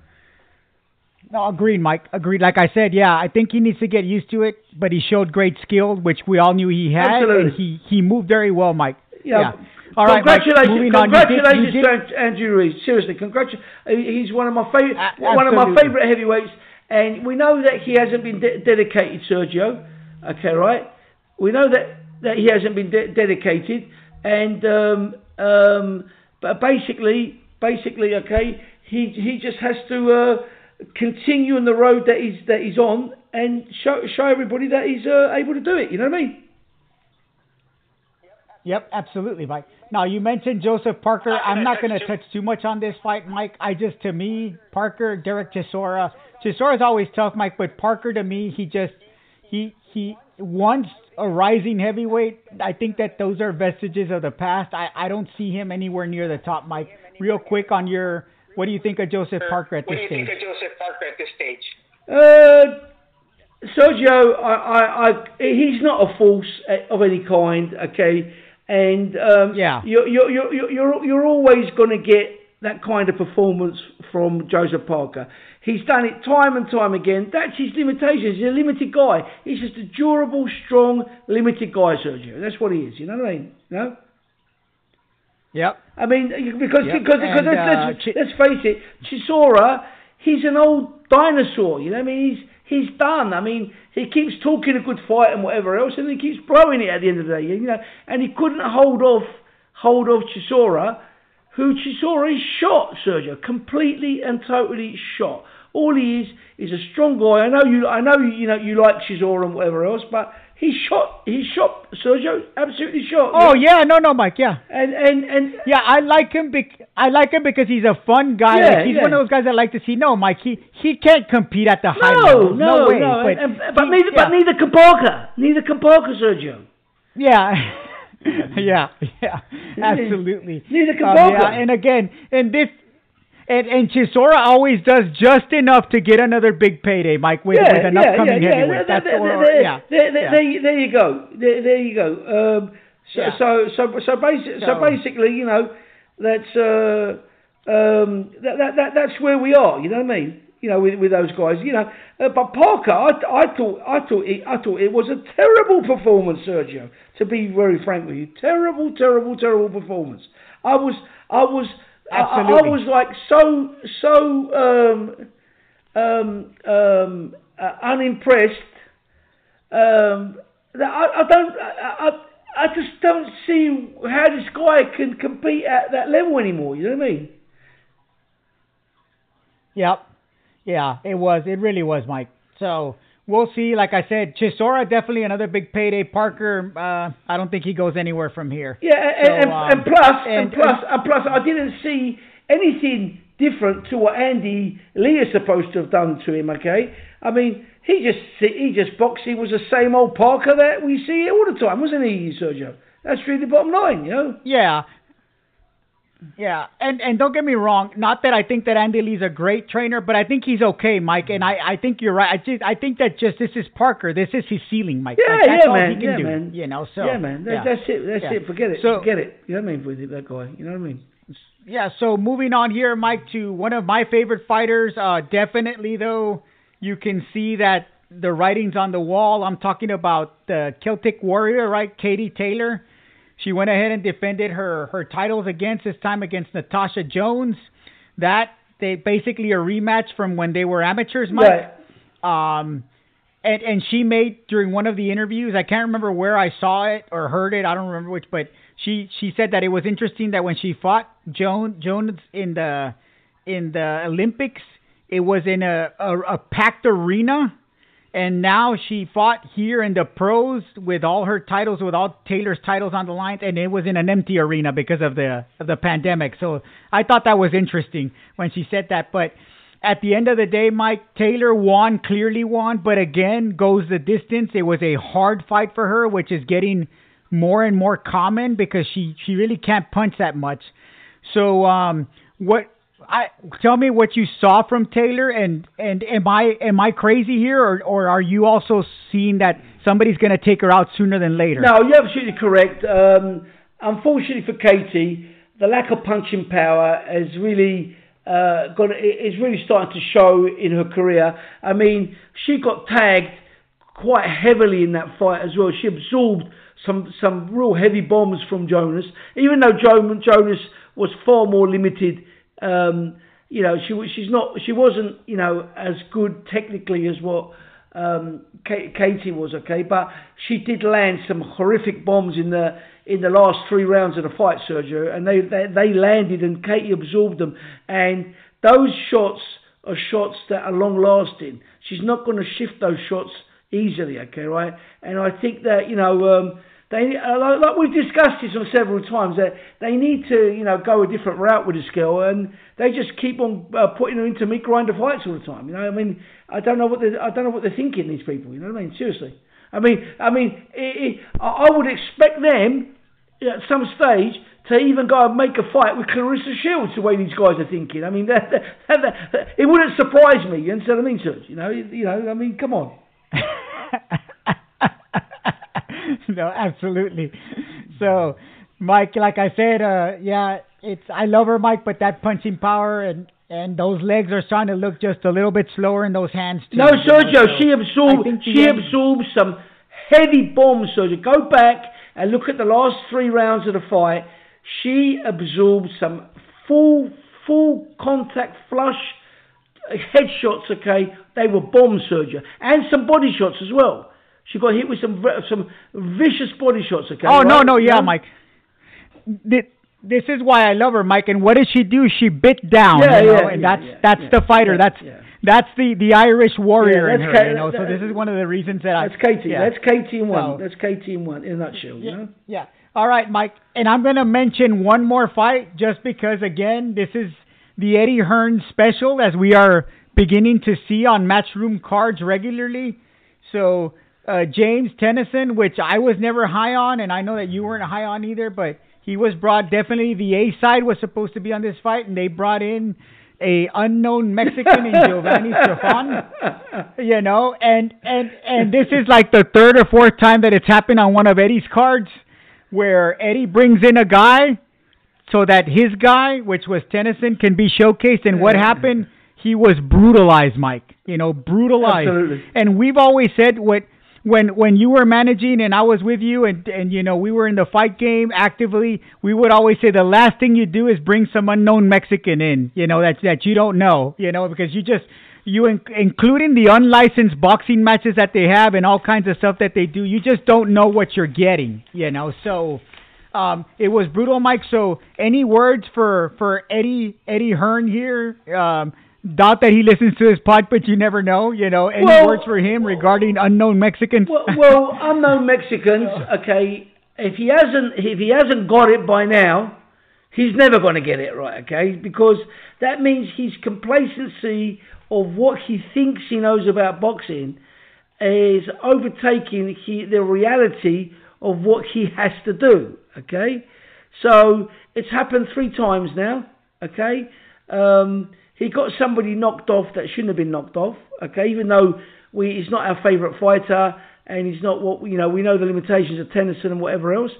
Speaker 1: No, agreed, Mike. Agreed. Like I said, yeah, I think he needs to get used to it. But he showed great skill, which we all knew he had,
Speaker 2: Absolutely.
Speaker 1: and he he moved very well, Mike.
Speaker 2: Yeah.
Speaker 1: yeah. All right,
Speaker 2: congratulations, congratulations
Speaker 1: on. You did, you did,
Speaker 2: to Andrew Ruiz. Seriously, congratulations. He's one of my favorite,
Speaker 1: A-
Speaker 2: one of my favorite heavyweights, and we know that he hasn't been de- dedicated, Sergio. Okay, right? We know that that he hasn't been de- dedicated, and um, um, but basically, basically, okay, he he just has to uh, continue on the road that he's that he's on and show show everybody that he's uh, able to do it. You know what I mean?
Speaker 1: Yep, absolutely, Mike. Now you mentioned Joseph Parker. I'm not going to touch too much on this fight, Mike. I just, to me, Parker, Derek Chisora. Chisora's always tough, Mike, but Parker, to me, he just, he he once a rising heavyweight. I think that those are vestiges of the past. I I don't see him anywhere near the top, Mike. Real quick on your, what do you think of Joseph Parker at this stage?
Speaker 3: What do you
Speaker 1: stage?
Speaker 3: think of Joseph Parker at this stage?
Speaker 2: Uh, Sergio, I, I, I, he's not a force of any kind, okay? And um,
Speaker 1: Yeah.
Speaker 2: you're, you're, you're, you're, you're always going to get that kind of performance from Joseph Parker. He's done it time and time again. That's his limitations. He's a limited guy. He's just a durable, strong, limited guy, Sergio. That's what he is. You know what I mean? You know?
Speaker 1: Yep.
Speaker 2: I mean, because
Speaker 1: Yep.
Speaker 2: because, because
Speaker 1: And,
Speaker 2: let's,
Speaker 1: uh,
Speaker 2: let's, let's face it, Chisora, he's an old dinosaur. You know, what I mean, he's he's done. I mean, he keeps talking a good fight and whatever else, and he keeps blowing it at the end of the day. You know, and he couldn't hold off hold off Chisora, who Chisora is shot, Sergio, completely and totally shot. All he is is a strong guy. I know you. I know you. Know you like Chisora and whatever else, but he shot. He shot Sergio. Absolutely shot.
Speaker 1: Oh yeah, no, no, Mike. Yeah.
Speaker 2: And and and
Speaker 1: Yeah, I like him. Bec- I like him because he's a fun guy.
Speaker 2: Yeah,
Speaker 1: like, he's
Speaker 2: yeah.
Speaker 1: one of those guys I like to see. No, Mike, he he can't compete at the high level.
Speaker 2: no,
Speaker 1: way.
Speaker 2: no.
Speaker 1: But,
Speaker 2: and, and- but
Speaker 1: he-
Speaker 2: neither,
Speaker 1: yeah.
Speaker 2: but neither can Parker. Neither can Parker, Sergio.
Speaker 1: Yeah. yeah, yeah, absolutely.
Speaker 2: Neither can
Speaker 1: Um, yeah, and again, and this, and, and Chisora always does just enough to get another big payday, Mike, with, with an upcoming heavyweight.
Speaker 2: There,
Speaker 1: That's
Speaker 2: there,
Speaker 1: or,
Speaker 2: there,
Speaker 1: yeah.
Speaker 2: there, there,
Speaker 1: yeah.
Speaker 2: there, you- go. There, there you go. Um, so,
Speaker 1: Yeah.
Speaker 2: so, so, so, basi- so
Speaker 1: So-
Speaker 2: basically, you know, that's uh, um, that, that, that, that's where we are. You know what I mean? you know, with, with those guys, you know. Uh, but Parker, I, I thought, I thought, it, I thought it was a terrible performance, Sergio. To be very frank with you, terrible, terrible, terrible performance. I was, I was, I, I, was like so, so um, um, um, uh, unimpressed. Um, that I, I don't, I, I just don't see how this guy can compete at that level anymore. You know what I mean?
Speaker 1: Yep. Yeah, it was. It really was, Mike. So we'll see. Like I said, Chisora definitely another big payday. Parker, uh, I don't think he goes anywhere from here.
Speaker 2: Yeah, and,
Speaker 1: so,
Speaker 2: and,
Speaker 1: um,
Speaker 2: and plus, and, plus, and plus, I didn't see anything different to what Andy Lee is supposed to have done to him. Okay, I mean, he just he just boxed. He was the same old Parker that we see all the time, wasn't he, Sergio? That's really the bottom line, you know.
Speaker 1: Yeah, yeah, and and don't get me wrong. Not that I think that Andy Lee's a great trainer, but I think he's okay, Mike. And I, I think you're right. I just I think that just this is Parker. This is his ceiling, Mike.
Speaker 2: Yeah,
Speaker 1: like,
Speaker 2: yeah, man. yeah,
Speaker 1: do,
Speaker 2: man.
Speaker 1: You know, so
Speaker 2: yeah, man. That,
Speaker 1: yeah.
Speaker 2: That's it. That's
Speaker 1: yeah.
Speaker 2: it. Forget it.
Speaker 1: So,
Speaker 2: Forget it. You know what I mean with that guy. You know what I mean.
Speaker 1: Yeah. So moving on here, Mike, to one of my favorite fighters. Uh, definitely though, you can see that the writings on the wall. I'm talking about the Celtic Warrior, right? Katie Taylor. She went ahead and defended her her titles against this time against Natasha Jonas. That they basically a rematch from when they were amateurs, Mike.
Speaker 2: Right.
Speaker 1: Um, and and she made during one of the interviews. I can't remember where I saw it or heard it. I don't remember which, but she she said that it was interesting that when she fought Joan Jones in the in the Olympics, it was in a a, a packed arena and now she fought here in the pros with all her titles, with all Taylor's titles on the line, and it was in an empty arena because of the of the pandemic. So I thought that was interesting when she said that. But at the end of the day, Mike Taylor won, clearly won, but again goes the distance. It was a hard fight for her, which is getting more and more common because she she really can't punch that much. So um, what I tell me what you saw from Taylor, and and am I am I crazy here, or or are you also seeing that somebody's going to take her out sooner than later?
Speaker 2: No, you're absolutely correct. Um, unfortunately for Katie, the lack of punching power has really uh, got is really starting to show in her career. I mean, she got tagged quite heavily in that fight as well. She absorbed some some real heavy bombs from Jonas, even though Jonas was far more limited um, you know, she she's not she wasn't you know as good technically as what um, Katie was. Okay, but she did land some horrific bombs in the in the last three rounds of the fight, Sergio, and they they, they landed and Katie absorbed them. And those shots are shots that are long lasting. She's not going to shift those shots easily. Okay, right? And I think that you know. Um, they, uh, like we've discussed this on several times, that they need to, you know, go a different route with this girl, and they just keep on uh, putting her into meat grinder fights all the time. You know, I mean, I don't know what they, I don't know what they're thinking. These people, you know what I mean? Seriously, I mean, I mean, it, it, I would expect them at some stage to even go and make a fight with Claressa Shields the way these guys are thinking. I mean, that, that, that, it wouldn't surprise me. You know what I mean, Serge? You know, you know, I mean, come on.
Speaker 1: no, absolutely. So, Mike, like I said, uh, yeah, it's I love her, Mike, but that punching power and and those legs are starting to look just a little bit slower, in those hands too.
Speaker 2: No, Sergio, so she absorbed she end... absorbed some heavy bombs. Sergio, go back and look at the last three rounds of the fight. She absorbed some full full contact flush headshots. Okay, they were bomb Sergio, and some body shots as well. She got hit with some some vicious body shots. Okay.
Speaker 1: Oh
Speaker 2: right?
Speaker 1: no, no, yeah, Mike. This is why I love her, Mike. And what did she do? She bit down.
Speaker 2: Yeah,
Speaker 1: you know?
Speaker 2: yeah,
Speaker 1: and
Speaker 2: yeah,
Speaker 1: that's
Speaker 2: yeah,
Speaker 1: that's
Speaker 2: yeah,
Speaker 1: the fighter.
Speaker 2: yeah,
Speaker 1: that's
Speaker 2: yeah.
Speaker 1: that's the the Irish warrior
Speaker 2: Yeah,
Speaker 1: in
Speaker 2: that's
Speaker 1: her.
Speaker 2: Ka-
Speaker 1: you know, so this is one of the reasons that I.
Speaker 2: That's Katie.
Speaker 1: Yeah.
Speaker 2: That's Katie in one.
Speaker 1: So-
Speaker 2: That's Katie in one in a nutshell. You
Speaker 1: Yeah,
Speaker 2: know.
Speaker 1: yeah. All right, Mike. And I'm going to mention one more fight just because, again, this is the Eddie Hearn special as we are beginning to see on Matchroom cards regularly. So, uh, James Tennyson, which I was never high on, and I know that you weren't high on either, but he was brought definitely the A side was supposed to be on this fight, and they brought in a unknown Mexican in Jovanni Straffon. You know, and and and this is like the third or fourth time that it's happened on one of Eddie's cards, where Eddie brings in a guy so that his guy, which was Tennyson, can be showcased. And what happened? he was brutalized, Mike. You know, brutalized.
Speaker 2: Absolutely.
Speaker 1: And we've always said what when when you were managing and I was with you and and you know we were in the fight game actively, we would always say the last thing you do is bring some unknown Mexican in, you know that that you don't know, you know because you just you in, including the unlicensed boxing matches that they have and all kinds of stuff that they do, you just don't know what you're getting, you know. So um, it was brutal, Mike. So any words for for Eddie Eddie Hearn here? Um, doubt that he listens to his pod, but you never know. You know, any
Speaker 2: Well-
Speaker 1: words for him regarding unknown Mexicans?
Speaker 2: Well, well, unknown Mexicans. Okay, if he hasn't, if he hasn't got it by now, he's never going to get it right. Okay, because that means his complacency of what he thinks he knows about boxing is overtaking he, the reality of what he has to do. Okay, so it's happened three times now. Okay, um, he got somebody knocked off that shouldn't have been knocked off. Okay, even though we, he's not our favourite fighter and he's not what you know. We know the limitations of Tennyson and whatever else.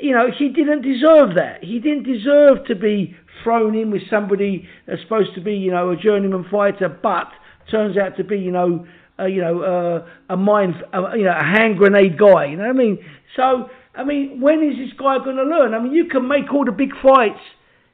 Speaker 2: You know, he didn't deserve that. He didn't deserve to be thrown in with somebody that's supposed to be, you know, a journeyman fighter, but turns out to be, you know, uh, you know, uh, a mind, you know, a hand grenade guy. You know what I mean? So, I mean, when is this guy going to learn? I mean, you can make all the big fights,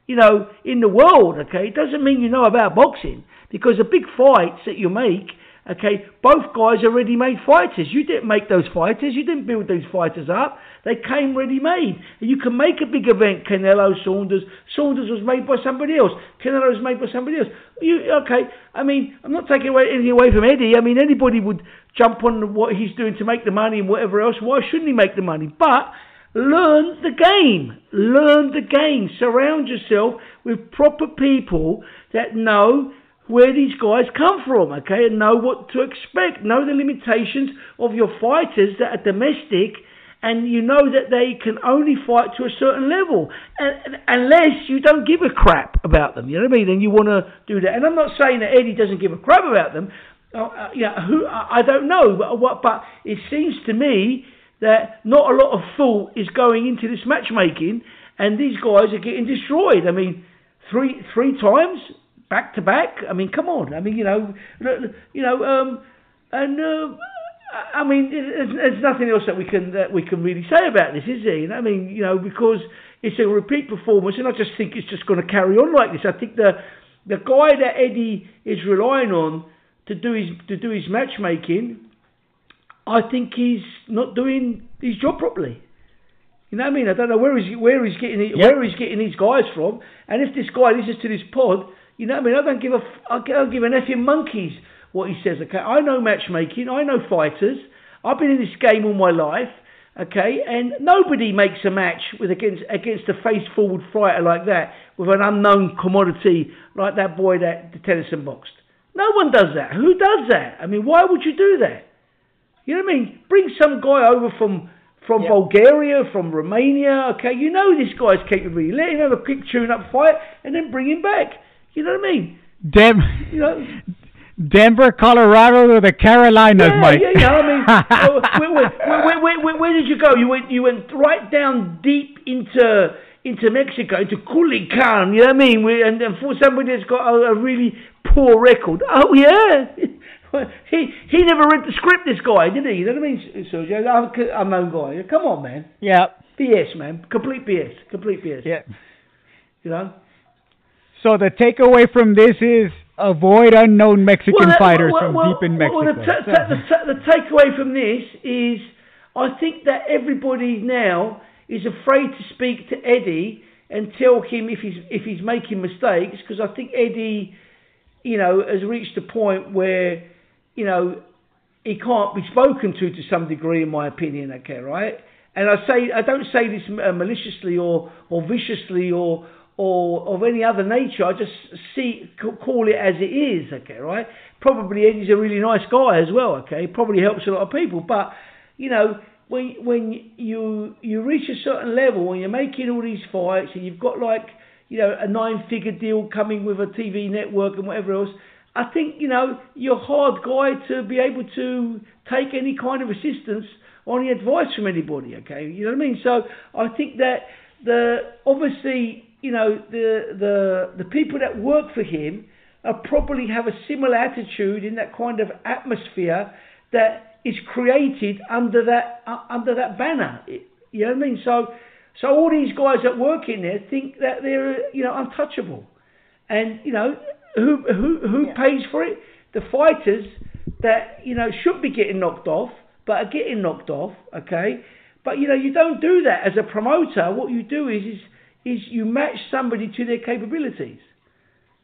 Speaker 2: you know, in the world. Okay, it doesn't mean you know about boxing because the big fights that you make. Okay, both guys are ready-made fighters. You didn't make those fighters. You didn't build those fighters up. They came ready-made. And you can make a big event. Canelo, Saunders. Saunders was made by somebody else. Canelo was made by somebody else. You okay? I mean, I'm not taking away, anything away from Eddie. I mean, anybody would jump on what he's doing to make the money and whatever else. Why shouldn't he make the money? But learn the game. Learn the game. Surround yourself with proper people that know where these guys come from, okay, and know what to expect. Know the limitations of your fighters that are domestic, and you know that they can only fight to a certain level, and, unless you don't give a crap about them. You know what I mean? And you want to do that. And I'm not saying that Eddie doesn't give a crap about them. Uh, uh, yeah, who I I don't know, but what? But it seems to me that not a lot of thought is going into this matchmaking, and these guys are getting destroyed. I mean, three three times back to back. I mean, come on. I mean, you know, you know, um, and uh, I mean, there's, there's nothing else that we can that we can really say about this, is there? I mean, you know, because it's a repeat performance, and I just think it's just going to carry on like this. I think the the guy that Eddie is relying on to do his to do his matchmaking, I think he's not doing his job properly. You know what I mean? I don't know where he's where he's getting
Speaker 1: Yeah.
Speaker 2: where he's getting these guys from. And if this guy listens to this pod, you know what I mean? I don't give a f- I don't give an effing monkeys what he says. Okay, I know matchmaking. I know fighters. I've been in this game all my life. Okay, and nobody makes a match with against against a face forward fighter like that with an unknown commodity like that boy that the Tennyson boxed. No one does that. Who does that? I mean, why would you do that? You know what I mean? Bring some guy over from from
Speaker 1: Yep.
Speaker 2: Bulgaria, from Romania. Okay, you know this guy's capable. Let him have a quick tune-up fight, and then bring him back. You know what I mean?
Speaker 1: Dem-
Speaker 2: You know,
Speaker 1: Denver, Colorado, or the Carolinas,
Speaker 2: yeah,
Speaker 1: Mike.
Speaker 2: yeah, yeah. I mean, uh, where, where, where, where, where, where did you go? You went you went right down deep into into Mexico, into Culiacan. You know what I mean? We, and, and for somebody that's got a, a really poor record. Oh yeah. He he never read the script, this guy, did he? You know what I mean, Sergio? I'm, I'm no guy. Come on, man.
Speaker 1: yeah,
Speaker 2: BS, man. Complete BS. Complete BS.
Speaker 1: yeah.
Speaker 2: You know?
Speaker 1: So the takeaway from this is avoid unknown Mexican
Speaker 2: that- uh,
Speaker 1: fighters
Speaker 2: well,
Speaker 1: from
Speaker 2: well,
Speaker 1: deep in
Speaker 2: well,
Speaker 1: Mexico.
Speaker 2: the, ta- ta- the, ta- the takeaway from this is I think that everybody now is afraid to speak to Eddie and tell him if he's if he's making mistakes because I think Eddie, you know, has reached a point where, you know, he can't be spoken to to some degree, in my opinion. Okay, right? And I say I don't say this uh, maliciously or or viciously or or of any other nature. I just see call it as it is. Okay, right? Probably Eddie's a really nice guy as well. Okay, probably helps a lot of people, but you know. When, when you you reach a certain level, when you're making all these fights, and you've got like you know a nine-figure deal coming with a TV network and whatever else, I think you know you're a hard guy to be able to take any kind of assistance or any advice from anybody. Okay, you know what I mean. So I think that the obviously you know the the the people that work for him uh, probably have a similar attitude in that kind of atmosphere that is created under that uh, under that banner. You know what I mean? So so all these guys that work in there think that they're you know untouchable, and you know who who who
Speaker 1: Yeah.
Speaker 2: pays for it? The fighters that you know should be getting knocked off, but are getting knocked off. Okay, but you know you don't do that as a promoter. What you do is is is you match somebody to their capabilities.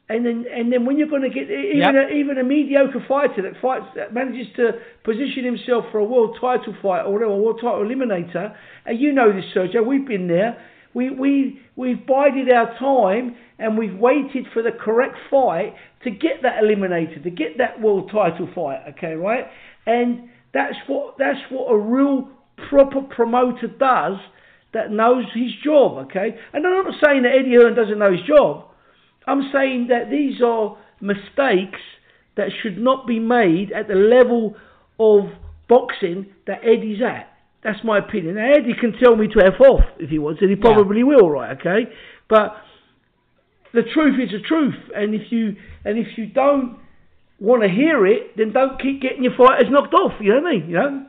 Speaker 2: And then, and then when you're going to get even
Speaker 1: Yep.
Speaker 2: a, even a mediocre fighter that fights that manages to position himself for a world title fight or whatever, a world title eliminator, and you know this, Sergio, we've been there. We we we've bided our time and we've waited for the correct fight to get that eliminator, to get that world title fight. Okay, right? And that's what that's what a real proper promoter does that knows his job. Okay, and I'm not saying that Eddie Hearn doesn't know his job. I'm saying that these are mistakes that should not be made at the level of boxing that Eddie's at. That's my opinion. Now, Eddie can tell me to F off if he wants, and he probably will, right, okay? But the truth is the truth, and if you and if you don't want to hear it, then don't keep getting your fighters knocked off. You know what I mean? You know,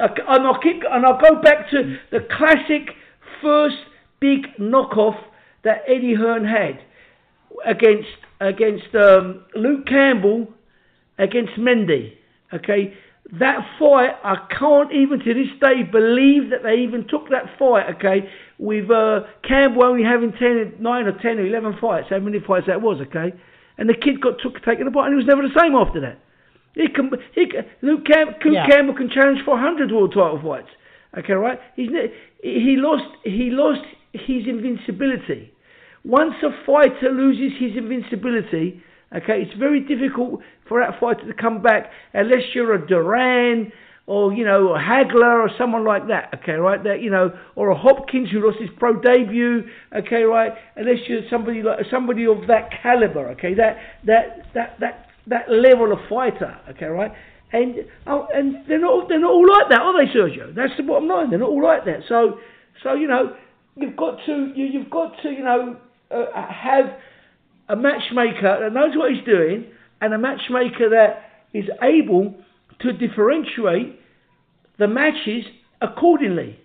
Speaker 2: I- and I'll keep and I'll go back to the classic first big knockoff that Eddie Hearn had against against um, Luke Campbell against Mendy. Okay, that fight I can't even to this day believe that they even took that fight. Okay, with uh, Campbell only having 10, 9 or ten or eleven fights, how many fights that was? Okay, and the kid got took taken apart and he was never the same after that. He can, he can, Luke Cam,
Speaker 1: Yeah.
Speaker 2: Campbell can challenge for hundred world title fights. Okay, right? He's he lost he lost his invincibility. Once a fighter loses his invincibility, okay, it's very difficult for that fighter to come back unless you're a Duran or you know a Hagler or someone like that. Okay, right? That you know, or a Hopkins who lost his pro debut. Okay, right? Unless you're somebody like somebody of that caliber. Okay, that that that that that level of fighter. Okay, right? And oh, and they're not they're not all like that, are they, Sergio? That's the bottom line. They're not all like that. So so you know you've got to you, you've got to you know uh, have a matchmaker that knows what he's doing and a matchmaker that is able to differentiate the matches accordingly.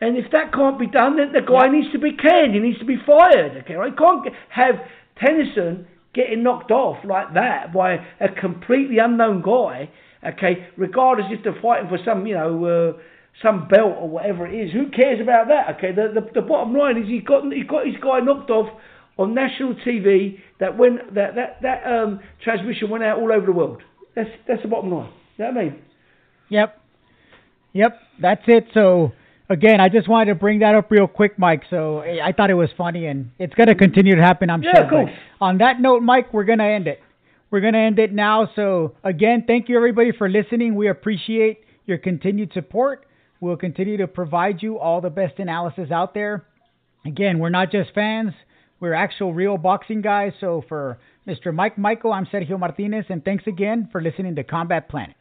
Speaker 2: And if that can't be done, then the guy
Speaker 1: Yeah.
Speaker 2: needs to be canned. He needs to be fired. Okay? You can't have Tennyson getting knocked off like that by a completely unknown guy. Okay, regardless if they're fighting for some, you know, uh, some belt or whatever it is. Who cares about that? Okay, the the, the bottom line is he got he got his guy knocked off on national TV. That when that that that um, transmission went out all over the world. That's that's the bottom line. You know what I mean?
Speaker 1: Yep. Yep. That's it. So again, I just wanted to bring that up real quick, Mike. So I thought it was funny, and it's going to continue to happen, I'm
Speaker 2: Yeah,
Speaker 1: sure.
Speaker 2: of course.
Speaker 1: On that note, Mike, we're going to end it. We're going to end it now. So again, thank you everybody for listening. We appreciate your continued support. We'll continue to provide you all the best analysis out there. Again, we're not just fans. We're actual real boxing guys. So for Mr. Mike Michael, I'm Sergio Martinez, and thanks again for listening to Combat Planet.